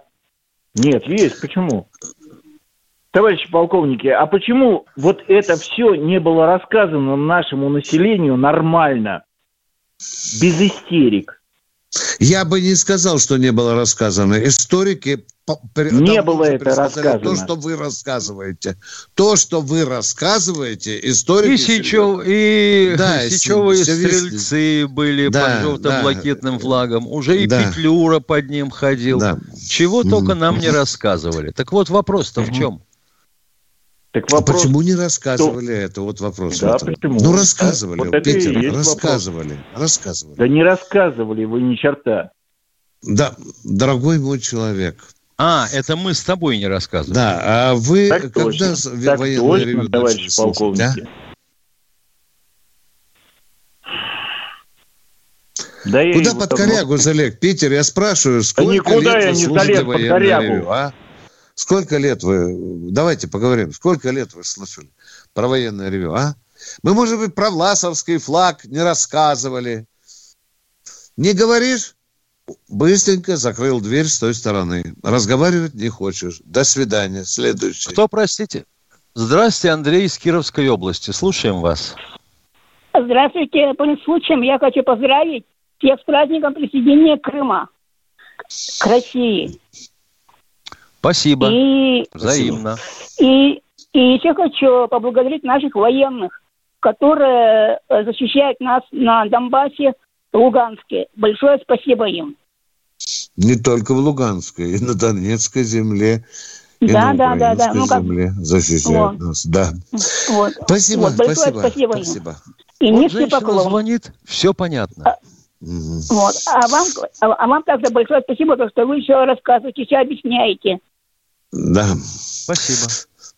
Нет, есть, почему? Товарищи полковники, а почему вот это все не было рассказано нашему населению нормально, без истерик? Я бы не сказал, что не было рассказано. Историки Не было это предсказали То, рассказано. что вы рассказываете. То, что вы рассказываете, историки... И, Сичев, и Да, Сичевые все вести. стрельцы были Да, под желто-блакитным да. флагом. Уже и Да. Петлюра под ним ходил. Да. Чего только Мгм. нам не рассказывали. Так вот вопрос-то в чем? Так А вопрос... почему не рассказывали это? Вот вопрос. Да, почему? Ну, рассказывали. Вот Питер, есть вопрос. рассказывали. Рассказывали. Да не рассказывали вы ни черта. Да, дорогой мой человек. А, это мы с тобой не рассказывали. Да, а вы Так когда точно, так военное точно, ревю товарищи начали слушать, а? Да Куда под давно- корягу залег? Питер, я спрашиваю, сколько никуда лет я вы не слушаете залез под корягу. ревю, а? Сколько лет вы... Давайте поговорим. Сколько лет вы слушали про военное ревю, а? Мы, может быть, про Власовский флаг не рассказывали. Не говоришь? Быстренько закрыл дверь с той стороны. Разговаривать не хочешь. До свидания. Следующий. Кто, простите? Здравствуйте, Андрей из Кировской области. Слушаем вас. Здравствуйте. Пользуясь случаем, я хочу поздравить всех с праздником присоединения Крыма к России. Спасибо. И, Взаимно. и, и еще хочу поблагодарить наших военных, которые э, защищают нас на Донбассе, Луганске. Большое спасибо им. Не только в Луганской, и на Донецкой земле, и Да, на да, да, да. украинской Ну, как- земле защищают Вот. нас. Да. Вот. Спасибо, Вот, большое спасибо. спасибо им. спасибо. И Вот низкий поклон. звонит, все понятно. Мгм. Вот. А вам, а, а вам также большое спасибо, что вы еще рассказываете, все объясняете. Да. Спасибо.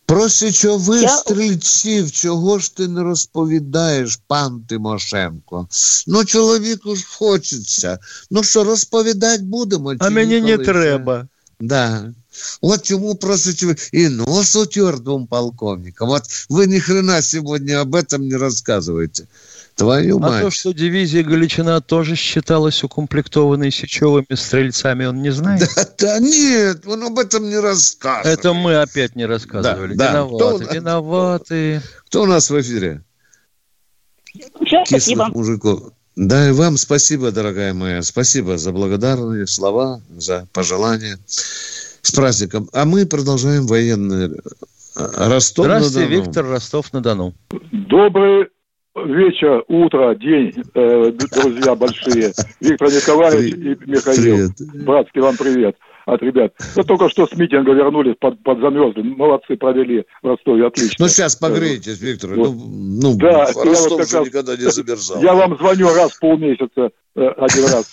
Проси, що ви Я- стрільців, чого ж ти не розповідаєш, пан Тимошенко? Ну, чоловіку ж хочеться. Ну що, розповідати будемо? А чи мені не ніколи це? треба. Да. От чому просить ви и нос утер двум полковникам. Вот вы ни хрена сегодня об этом не рассказываете. Твою А мать. то, что дивизия Галичина тоже считалась укомплектованной сечевыми стрельцами, он не знает? Да, да нет, он об этом не рассказывает. Это мы опять не рассказывали. Да, да. Виноваты, Кто- виноваты. Кто у нас в эфире? Все, Кислых спасибо. мужиков. Да, и вам спасибо, дорогая моя. Спасибо за благодарные слова, за пожелания. С праздником. А мы продолжаем военный Ростов. Здравствуйте, Виктор Ростов-на-Дону. Добрый вечер, утро, день, э, друзья большие. Виктор Николаевич и Михаил. Братский вам привет от ребят. Ну, только что с митинга вернулись, под, подзамерзли. Молодцы, провели в Ростове, отлично. Ну, сейчас погрейтесь, Виктор. Вот. Ну, ну Да, в я Ростов вот как же раз- никогда не замерзал. Я вам звоню раз в полмесяца, э, один раз.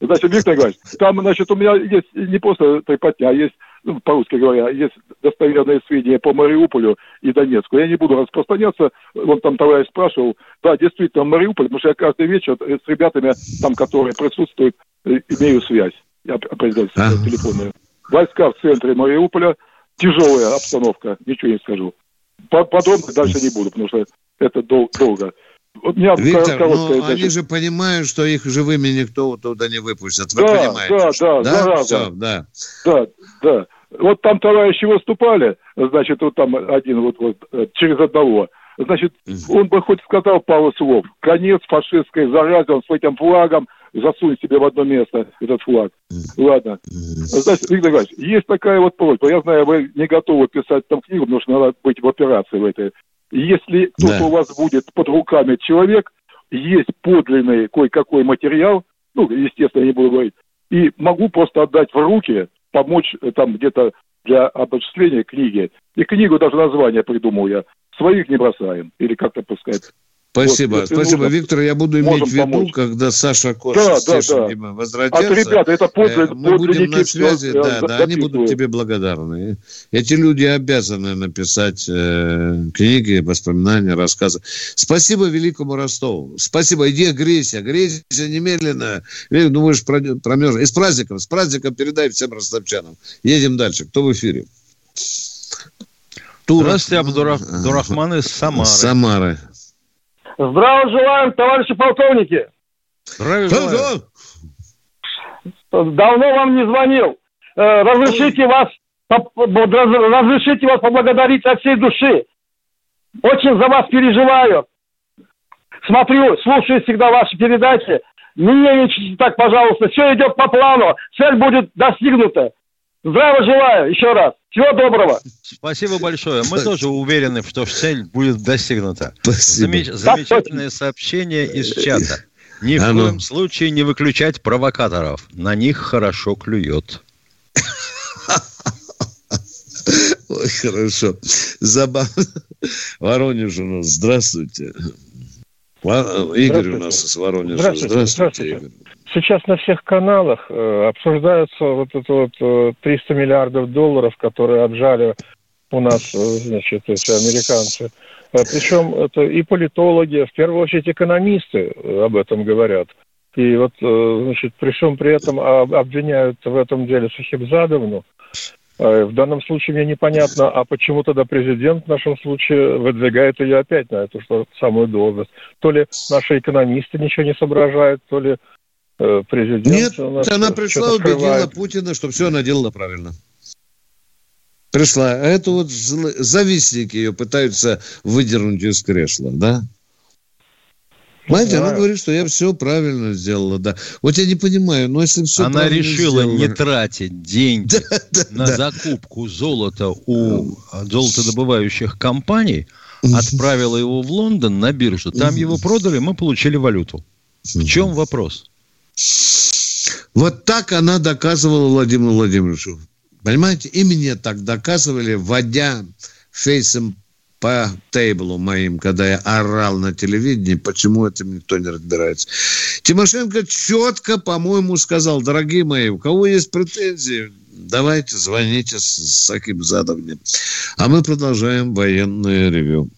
Значит, Виктор Николаевич, там, значит, у меня есть не просто трепотня, а есть, ну, по-русски говоря, есть достоверные сведения по Мариуполю и Донецку. Я не буду распространяться, вон там товарищ спрашивал. Да, действительно, Мариуполь, потому что я каждый вечер с ребятами, там, которые присутствуют, э, имею связь. Я определяю телефонную. Войска в центре Мариуполя, тяжелая обстановка, ничего не скажу. По- Подробно дальше не буду, потому что это дол- долго. У меня Виктор, короткая, ну, они же понимают, что их живыми никто туда не выпустят. Вы Да, понимаете? да, что- да, зараза. Всё, да. Да, да. Вот там товарищи выступали, значит, вот там один вот, вот э, через одного. Значит, он бы хоть сказал пару слов. Конец фашистской заразе, он с этим флагом засунь себе в одно место этот флаг. Ладно. Значит, Виктор Николаевич, есть такая вот просьба. Я знаю, вы не готовы писать там книгу, потому что надо быть в операции в этой. Если кто-то Да. у вас будет под руками человек, есть подлинный кое-какой материал, ну, естественно, я не буду говорить, и могу просто отдать в руки помочь э, там где-то для обобщения книги. И книгу даже название придумал я. Своих не бросаем. Или как-то пускай Спасибо, вот, спасибо, нужно, Виктор. Я буду иметь в виду, помочь. когда Саша Коша да, да, да. возвратятся. А ребята, это подле, э, мы будем на связи, все, да, да, они будут тебе благодарны. Эти люди обязаны написать э, книги, воспоминания, рассказы. Спасибо великому Ростову. Спасибо. Иди грейся, грейся немедленно. Думаешь, промерз. И с праздником, с праздником передай всем ростовчанам. Едем дальше. Кто в эфире? Тура. Здравствуйте, Абдурахман из Самары. Самары. Здраво желаем, товарищи полковники. Здравия желаю. Давно вам не звонил. Э, разрешите вас, разрешите вас поблагодарить от всей души. Очень за вас переживаю. Смотрю, слушаю всегда ваши передачи. Не нервничайте так, пожалуйста. Все идет по плану. Цель будет достигнута. Здраво желаю еще раз. Всего доброго. Спасибо большое. Мы тоже уверены, что цель будет достигнута. Спасибо. Замеч... Замечательное сообщение из чата. Ни в а ну. коем случае не выключать провокаторов. На них хорошо клюет. Ой, хорошо. Забавно. Воронеж у нас. Здравствуйте. Игорь у нас из Воронежа. Здравствуйте Игорь сейчас на всех каналах э, обсуждаются вот это вот э, 300 миллиардов долларов, которые отжали у нас, э, значит, эти американцы. Э, причем это и политологи, в первую очередь экономисты э, об этом говорят. И вот, значит, при всем при этом обвиняют в этом деле Сахибзадовну. В данном случае мне непонятно, а почему тогда президент в нашем случае выдвигает ее опять на эту что, самую должность. То ли наши экономисты ничего не соображают, то ли президент. Нет, она пришла, убедила Путина, что все она делала правильно. Пришла. А это вот завистники ее пытаются выдернуть из кресла, да? Понимаете, она говорит, что я все правильно сделала, да. Вот я не понимаю, но если все Она решила сделала... не тратить деньги да, да, на да. закупку золота у золотодобывающих компаний, отправила его в Лондон на биржу. Там его продали, мы получили валюту. В чем вопрос? Вот так она доказывала Владимиру Владимировичу. Понимаете, и мне так доказывали, вводя фейсом по тейблу моим, когда я орал на телевидении, почему этим никто не разбирается. Тимошенко четко, по-моему, сказал, дорогие мои, у кого есть претензии, давайте звоните с таким задавнем. А мы продолжаем военное ревю.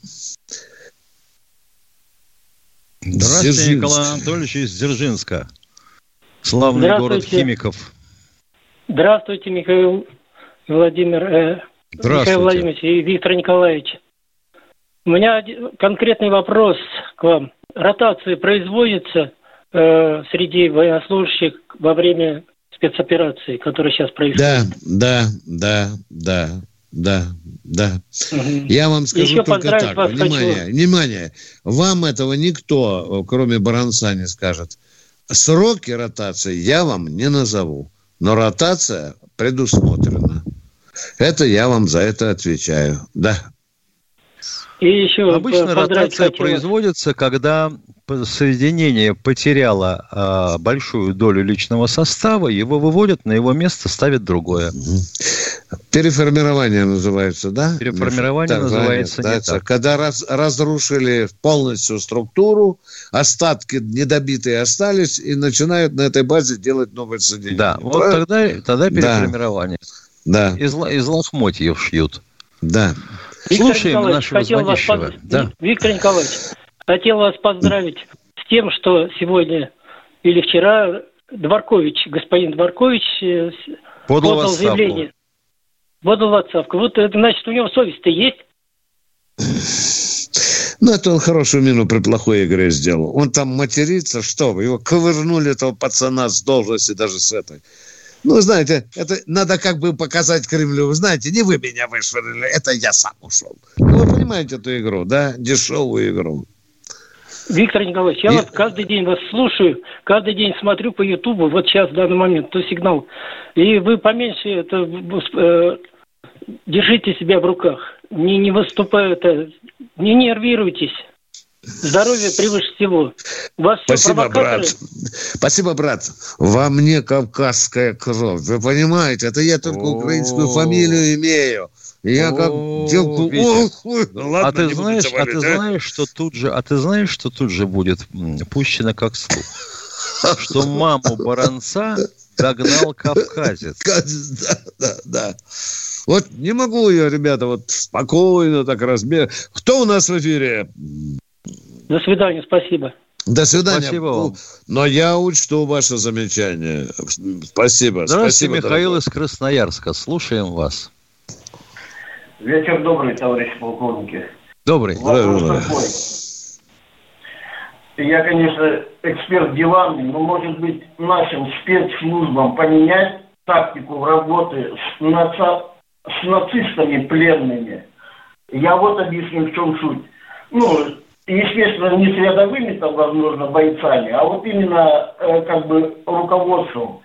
Здравствуйте, Николай Анатольевич из Дзержинска. Славный город химиков. Здравствуйте, Михаил Владимир, э, Здравствуйте. Михаил Владимирович и Виктор Николаевич. У меня конкретный вопрос к вам. Ротация производится э, среди военнослужащих во время спецоперации, которая сейчас происходит? Да, да, да, да, да, да. Угу. Я вам скажу Еще только так. Внимание, хочу. внимание. Вам этого никто, кроме Баранца, не скажет. Сроки ротации я вам не назову, но ротация предусмотрена. Это я вам за это отвечаю. Да. И еще Обычно ротация хотела. производится, когда соединение потеряло а, большую долю личного состава, его выводят, на его место ставят другое. Переформирование называется, да? Переформирование так, называется да, не так. Когда раз, разрушили полностью структуру, остатки недобитые остались, и начинают на этой базе делать новое соединение. Да, вот тогда, тогда переформирование. Да. Из, из лохмотьев шьют. Да. Виктор Слушаем нашего хотел вас под... да. Виктор Николаевич, хотел вас поздравить с тем, что сегодня или вчера Дворкович, господин Дворкович э, подал, подал заявление. Подал в отставку. Вот это значит, у него совесть-то есть? Ну, это он хорошую мину при плохой игре сделал. Он там матерится, что вы, его ковырнули этого пацана с должности даже с этой. Ну, знаете, это надо как бы показать Кремлю. Вы знаете, не вы меня вышвырнули, это я сам ушел. Ну, вы понимаете эту игру, да? Дешевую игру. Виктор Николаевич, я и... вас каждый день вас слушаю, каждый день смотрю по Ютубу, вот сейчас в данный момент, то сигнал. И вы поменьше это э, держите себя в руках. Не, не выступайте, не нервируйтесь. Здоровье превыше всего. вас Спасибо, брат. Спасибо, брат. Во мне кавказская кровь. Вы понимаете, это я только украинскую фамилию имею. Я как делку... а ты знаешь, а ты знаешь, что тут же, а ты знаешь, что тут же будет пущено как слух, что маму баранца догнал кавказец. Да, да, да. Вот не могу я, ребята, вот спокойно так разбер. Кто у нас в эфире? До свидания, спасибо. До свидания. Спасибо вам. Но я учту ваше замечание. Спасибо. Здравствуйте, Спасибо, Михаил дорогой. из Красноярска. Слушаем вас. Вечер добрый, товарищ полковники. Добрый. Вопрос такой. Я, конечно, эксперт диванный, но, может быть, нашим спецслужбам поменять тактику работы с, наци... с нацистами пленными. Я вот объясню, в чем суть. Ну, естественно, не с рядовыми там, возможно, бойцами, а вот именно э, как бы руководством.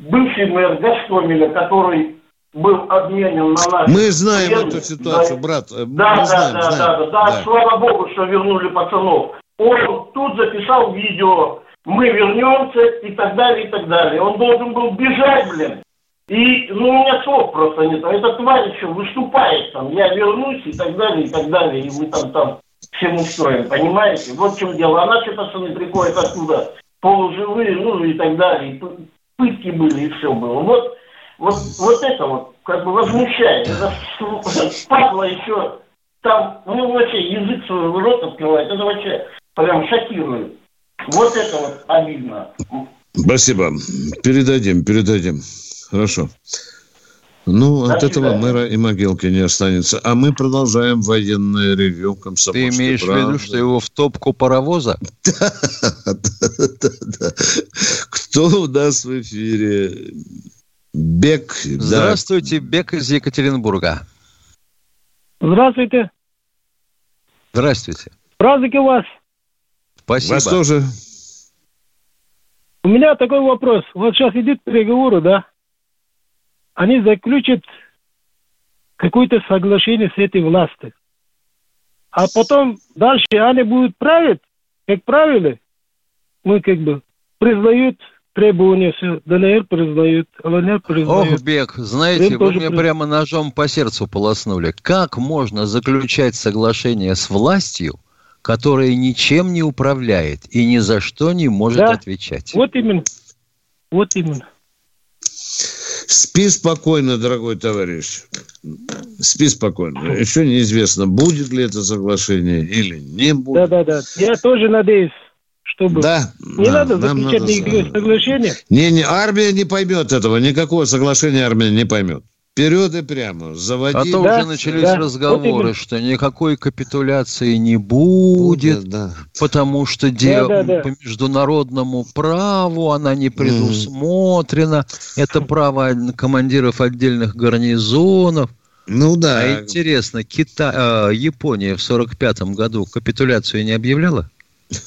Бывший мэр Гастомеля, который был обменен на наш... Мы знаем эту ситуацию, да, брат. Да, да, знаем, да, знаем. да, да, да, да, слава богу, что вернули пацанов. Он тут записал видео, мы вернемся и так далее, и так далее. Он должен был бежать, блин. И, ну, у меня слов просто нет. А этот тварь еще выступает там, я вернусь и так далее, и так далее. И мы там, там всем устроим, понимаете? Вот в чем дело. А наши пацаны приходят оттуда полуживые, ну, и так далее. И пытки были, и все было. Вот вот, вот это вот как бы возмущает. Это падла еще там, ну вообще язык свой рот открывает. Это вообще прям шокирует. Вот это вот обидно. Спасибо. Передадим, передадим. Хорошо. Ну, До от этого мэра и могилки не останется. А мы продолжаем военное ревю Ты имеешь правды. в виду, что его в топку паровоза? Да, да, да. Кто у нас в эфире? Бек. Здравствуйте, да. Бек из Екатеринбурга. Здравствуйте. Здравствуйте. Праздники у вас. Спасибо. Вас тоже. У меня такой вопрос. Вот сейчас идут переговоры, да? Они заключат какое-то соглашение с этой властью. А потом дальше они будут править, как правили, мы как бы признают требования все. ДНР признают, ЛНР признают. Ох, Бек, знаете, Крым вы мне признают. прямо ножом по сердцу полоснули. Как можно заключать соглашение с властью, которая ничем не управляет и ни за что не может да, отвечать? Вот именно. Вот именно. Спи спокойно, дорогой товарищ. Спи спокойно. Еще неизвестно, будет ли это соглашение или не будет. Да, да, да. Я тоже надеюсь чтобы да, не да, надо заключать никакие соглашения. Не, не, армия не поймет этого, никакого соглашения армия не поймет. Вперед и прямо, заводи. А то да, уже начались да, разговоры, вот что никакой капитуляции не будет, будет да. потому что де... да, да, да. по международному праву она не предусмотрена. Mm. Это право командиров отдельных гарнизонов. Ну да. А интересно, Кита... э, Япония в 45 году капитуляцию не объявляла?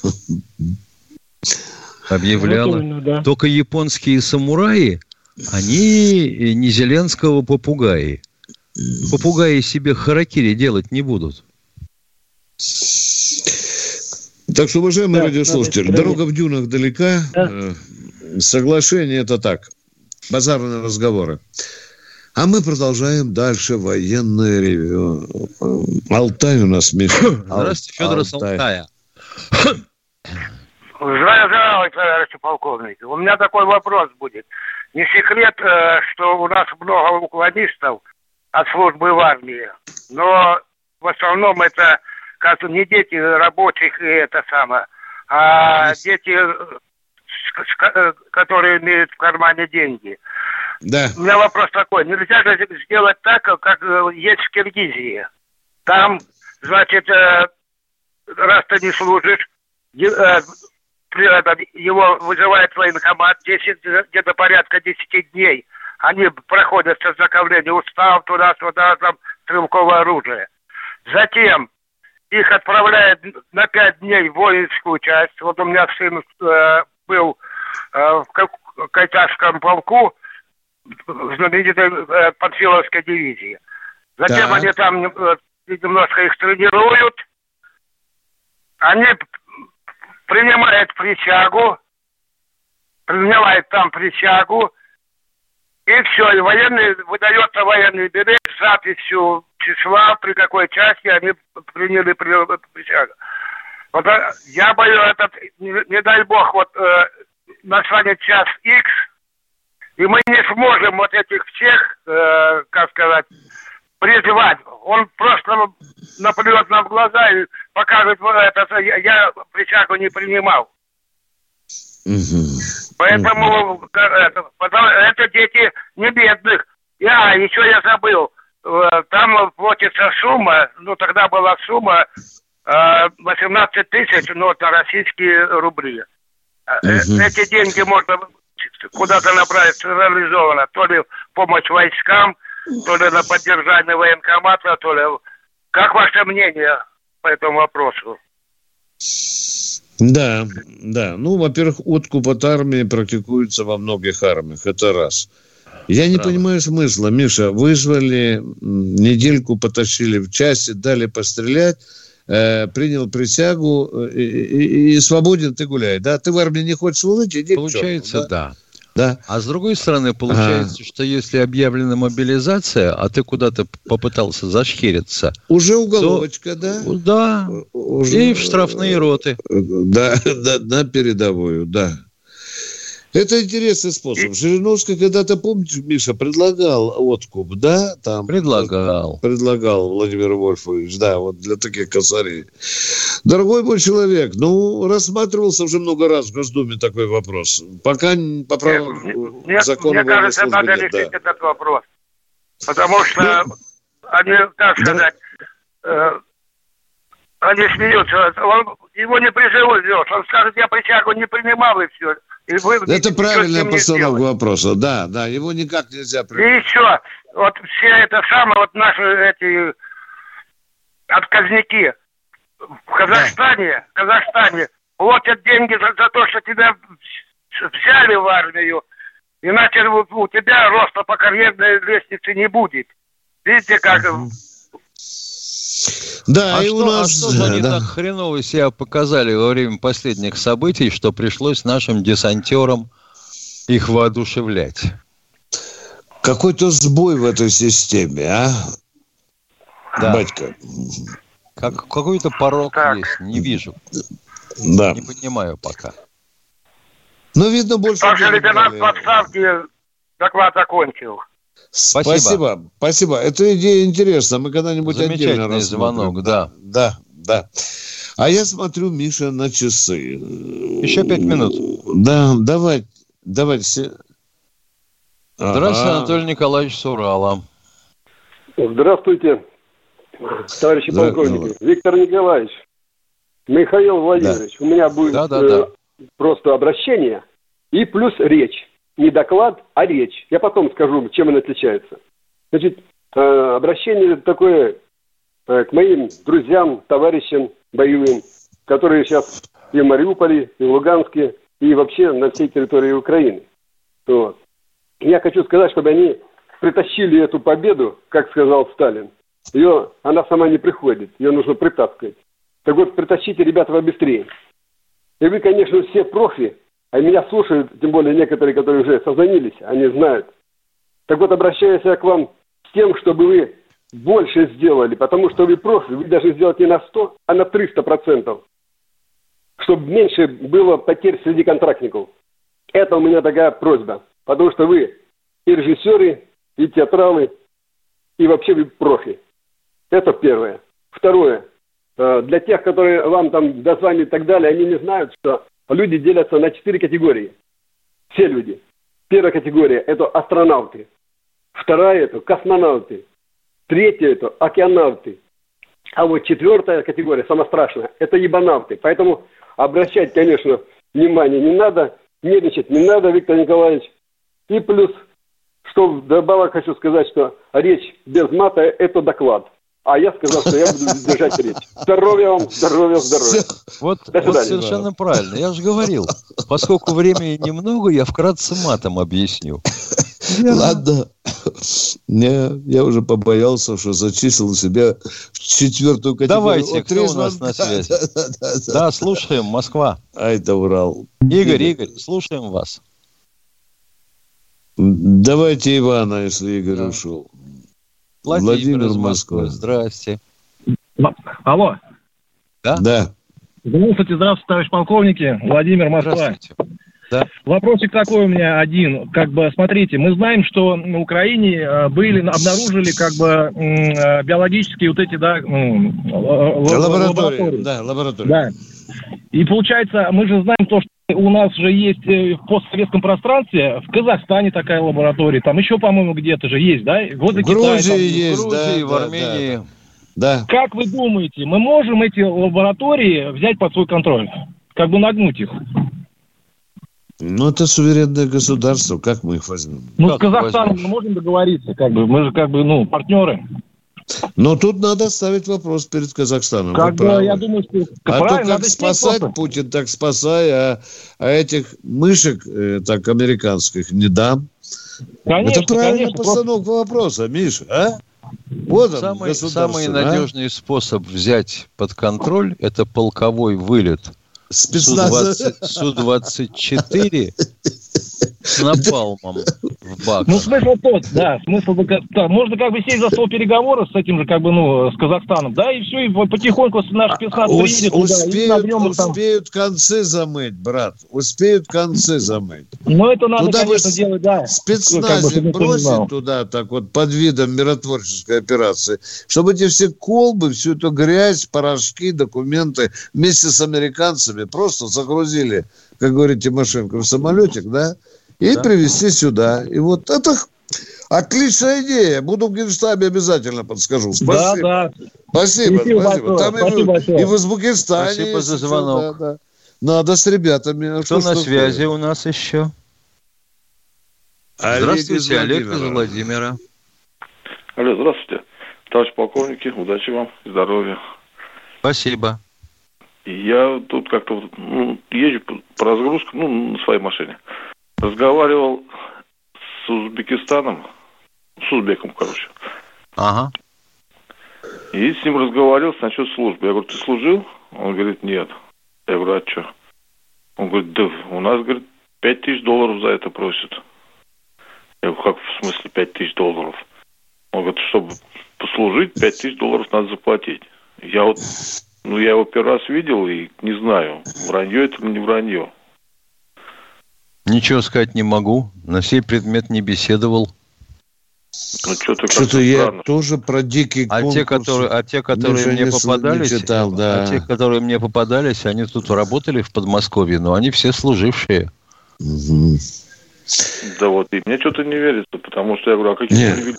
Объявляла. Вот да. Только японские самураи, они не Зеленского попугаи. Попугаи себе харакири делать не будут. Так что, уважаемые да, радиослушатели, да, дорога в дюнах далека. Да. Э, соглашение это так. Базарные разговоры. А мы продолжаем дальше военное ревю. Алтай у нас, Миша. Здравствуйте, Федор Алтай. Алтая. Здравия желаю, товарищи полковники. У меня такой вопрос будет. Не секрет, э, что у нас много уклонистов от службы в армии, но в основном это как не дети рабочих и это самое, а дети, э, которые имеют в кармане деньги. Да. У меня вопрос такой. Нельзя же сделать так, как э, есть в Киргизии. Там, значит, раз ты не служишь, э, его вызывает военкомат 10, где-то порядка 10 дней. Они проходят сознакомление устав туда-сюда, там, стрелковое оружие. Затем их отправляют на 5 дней в воинскую часть. Вот у меня сын э, был э, в Кайтарском полку, в знаменитой э, Панфиловской дивизии. Затем да. они там э, немножко их тренируют, они принимают присягу, принимают там присягу, и все, и военный, выдается военный билет с записью числа, при какой части они приняли присягу. Вот э, я боюсь, этот, не, не дай бог, вот э, настанет час X, и мы не сможем вот этих всех, э, как сказать, призывать. Он просто наплюет нам в глаза и покажет, это, я, я присягу не принимал. Поэтому это, это дети не бедных. Я, еще я забыл, э, там платится сумма, ну тогда была сумма 18 э, тысяч, но это российские рубли. Угу. Эти деньги можно куда-то направить централизованно, то ли помощь войскам, то ли на поддержание военкомата, то ли... Как ваше мнение по этому вопросу? Да, да. Ну, во-первых, откуп от армии практикуется во многих армиях. Это раз. Я не Правда. понимаю смысла. Миша, вызвали, недельку потащили в части, дали пострелять, э, принял присягу э, и, и, и свободен ты гуляй. Да, ты в армии не хочешь улыть, иди Получается, черту, да. да. Да. А с другой стороны, получается, а. что если объявлена мобилизация, а ты куда-то попытался зашхериться... Уже уголовочка, то, да? Да. Уже... И в штрафные роты. Да, да, на передовую, да. Это интересный способ. Жириновский когда-то, помните, Миша, предлагал откуп, да? Там предлагал. Предлагал Владимир Вольфович, да, вот для таких косарей. Дорогой мой человек, ну, рассматривался уже много раз в Госдуме такой вопрос. Пока по праву мне, закона Мне кажется, надо нет, решить да. этот вопрос. Потому что ну, они, так сказать, да. э, они смеются. Он, его не призовут, он скажет, я присягу не принимал, и все. И вы, это правильная постановка вопроса. Да, да, его никак нельзя принять. И еще, вот все это самое, вот наши эти отказники в Казахстане, в Казахстане платят деньги за, за то, что тебя взяли в армию, иначе у тебя роста по карьерной лестнице не будет. Видите, как да, а и что, у нас... А что они да. так хреново себя показали во время последних событий, что пришлось нашим десантерам их воодушевлять? Какой-то сбой в этой системе, а? Да. Батька. Как, какой-то порог так. есть, не вижу. Да. Не понимаю пока. Ну, видно, больше... Старший лейтенант подставки доклад закончил. Спасибо. Спасибо. Спасибо. Эта идея интересна. Мы когда-нибудь отдельно рассмотрим. звонок, да. Да, да. А я смотрю, Миша, на часы. Еще пять минут. Да, давай, давайте. Здравствуйте, ага. Анатолий Николаевич Сурала. Здравствуйте, товарищи полковники. Виктор Николаевич, Михаил Владимирович, да. у меня будет да, да, э, да. просто обращение и плюс речь не доклад, а речь. Я потом скажу, чем она отличается. Значит, э, обращение такое э, к моим друзьям, товарищам боевым, которые сейчас и в Мариуполе, и в Луганске, и вообще на всей территории Украины. Вот. Я хочу сказать, чтобы они притащили эту победу, как сказал Сталин. Ее, она сама не приходит, ее нужно притаскивать. Так вот, притащите, ребята, побыстрее. И вы, конечно, все профи, а меня слушают, тем более некоторые, которые уже созвонились, они знают. Так вот, обращаюсь я к вам с тем, чтобы вы больше сделали, потому что вы профи, вы должны сделать не на 100, а на 300 процентов, чтобы меньше было потерь среди контрактников. Это у меня такая просьба, потому что вы и режиссеры, и театралы, и вообще вы профи. Это первое. Второе. Э, для тех, которые вам там дозвонят и так далее, они не знают, что люди делятся на четыре категории. Все люди. Первая категория – это астронавты. Вторая – это космонавты. Третья – это океанавты. А вот четвертая категория, самая страшная, это ебанавты. Поэтому обращать, конечно, внимание не надо, нервничать не надо, Виктор Николаевич. И плюс, что вдобавок хочу сказать, что речь без мата – это доклад а я сказал, что я буду держать речь. Здоровья вам, здоровья, здоровья. Вот, вот совершенно правильно. Я же говорил, поскольку времени немного, я вкратце матом объясню. Ладно. Не, я уже побоялся, что зачислил себя в четвертую категорию. Давайте, кто у нас на связи? Да, да, да, да, слушаем, Москва. А это Урал. Игорь, Игорь, слушаем вас. Давайте Ивана, если Игорь да. ушел. Владимир, Владимир Москва. Здрасте. Алло. Да? Да. Здравствуйте, здравствуйте, товарищ полковники. Владимир Москва. Здравствуйте. Да. Вопросик такой у меня один. Как бы, смотрите, мы знаем, что на Украине э, были, обнаружили как бы э, биологические вот эти, да, лаборатории. лаборатории. Да, лаборатории. Да. И получается, мы же знаем то, что у нас же есть э, в постсоветском пространстве, в Казахстане такая лаборатория, там еще, по-моему, где-то же есть, да? Возле в Грузии Китая, там, есть, в Грузии, да, в Армении. Да, да. Как вы думаете, мы можем эти лаборатории взять под свой контроль? Как бы нагнуть их? Ну, это суверенное государство, как мы их возьмем? Ну, как с Казахстаном мы можем договориться, как бы, мы же как бы, ну, партнеры. Но тут надо ставить вопрос перед Казахстаном. Как бы, я думаю, что... А то как спасать просто. Путин, так спасай, а, а этих мышек, э, так, американских не дам. Конечно, Это правильная конечно, постановка просто... вопроса, Миша, а? Вот он, самый, самый надежный а? способ взять под контроль – это полковой вылет – Су-20, Су-24 с напалмом в бак. Ну, смысл тот, да, смысл, да, можно как бы сесть за стол переговоров с этим же, как бы, ну, с Казахстаном, да, и все, и потихоньку наш спецназ а, приедет успеют, туда, и успеют там... концы замыть, брат, успеют концы замыть. Ну, это надо, туда конечно, делать, да. Спецназик как бы, бросить туда, так вот, под видом миротворческой операции, чтобы эти все колбы, всю эту грязь, порошки, документы вместе с американцами просто загрузили, как говорит Тимошенко, в самолетик, да, и да. привезти сюда. И вот это отличная идея. Буду в Генштабе обязательно подскажу. Спасибо. Да, да. Спасибо, спасибо. спасибо. Там спасибо и, в, и в Узбекистане. Спасибо за звонок. Да, да. Надо с ребятами. А Кто что, на что связи у нас еще? Олег здравствуйте, Олег из Владимира. Алло, здравствуйте. Товарищ полковники, удачи вам, здоровья. Спасибо. Я тут как-то ну, езжу по разгрузке, ну, на своей машине разговаривал с Узбекистаном, с узбеком, короче. Ага. И с ним разговаривал насчет службы. Я говорю, ты служил? Он говорит, нет. Я говорю, а что? Он говорит, да у нас, говорит, пять тысяч долларов за это просят. Я говорю, как в смысле пять тысяч долларов? Он говорит, чтобы послужить, пять тысяч долларов надо заплатить. Я вот, ну, я его первый раз видел и не знаю, вранье это или не вранье. Ничего сказать не могу. На сей предмет не беседовал. Ну, что-то, что-то я тоже про дикий а Те, которые, а те, которые мне попадались, читал, да. а те, которые мне попадались, они тут работали в Подмосковье, но они все служившие. Угу. Да вот, и мне что-то не верится, потому что я говорю, а какие нет.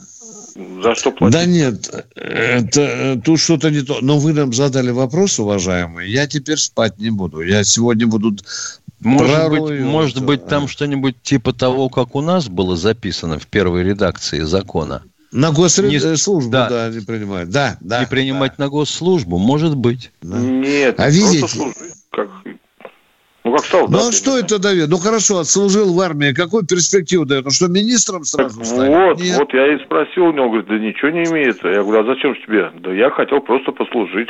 За что платить? Да нет, это, тут что-то не то. Но вы нам задали вопрос, уважаемые. Я теперь спать не буду. Я сегодня буду может быть, может быть, там что-нибудь типа того, как у нас было записано в первой редакции закона. На госслужбу, не, да, да, не принимать. Да, да. Не принимать да. на госслужбу, может быть. Да. Нет, а видите? Как, ну, как солдат. Ну, а что это дает? Ну, хорошо, отслужил в армии. Какую перспективу дает? Ну, что, министром сразу так станет? Вот, Нет. вот я и спросил у него, говорит, да ничего не имеется. Я говорю, а зачем же тебе? Да я хотел просто послужить.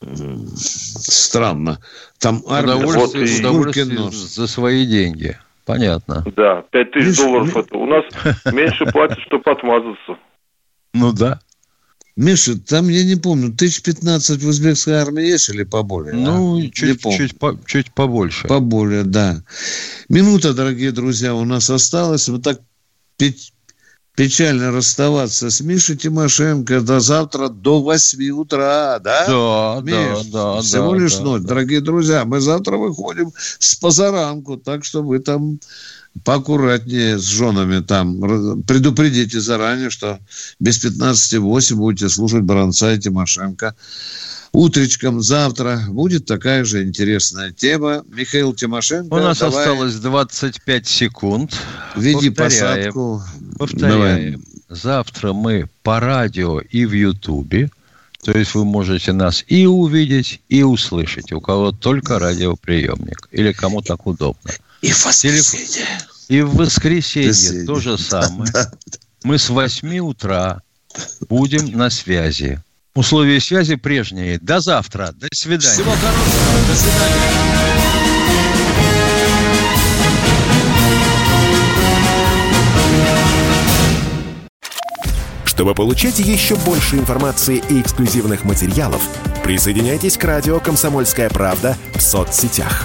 Странно. Там армия... Удовольствие, вот, удовольствие за свои деньги. Понятно. Да, 5 тысяч долларов это. У нас меньше платят, чтобы отмазаться. Ну да. Миша, там, я не помню, тысяч пятнадцать в узбекской армии есть или поболее? Ну, а? чуть, чуть, по, чуть побольше. Поболее, да. Минута, дорогие друзья, у нас осталась. Вот так печально расставаться с Мишей Тимошенко до завтра до 8 утра, да? Да, Миш, да, да. Всего да, лишь да, ночь. Да. Дорогие друзья, мы завтра выходим с позаранку, так что вы там поаккуратнее с женами там. Предупредите заранее, что без 15-8 будете слушать Баранца и Тимошенко утречком завтра будет такая же интересная тема. Михаил Тимошенко. У нас давай... осталось 25 секунд. Веди повторяем, посадку. Повторяем. Давай. Завтра мы по радио и в Ютубе. То есть вы можете нас и увидеть, и услышать. У кого только радиоприемник. Или кому так удобно. И в воскресенье. И в воскресенье, воскресенье. то же самое. Мы с 8 утра будем на связи. Условия связи прежние. До завтра. До свидания. Всего хорошего. До свидания. Чтобы получать еще больше информации и эксклюзивных материалов, присоединяйтесь к радио «Комсомольская правда» в соцсетях.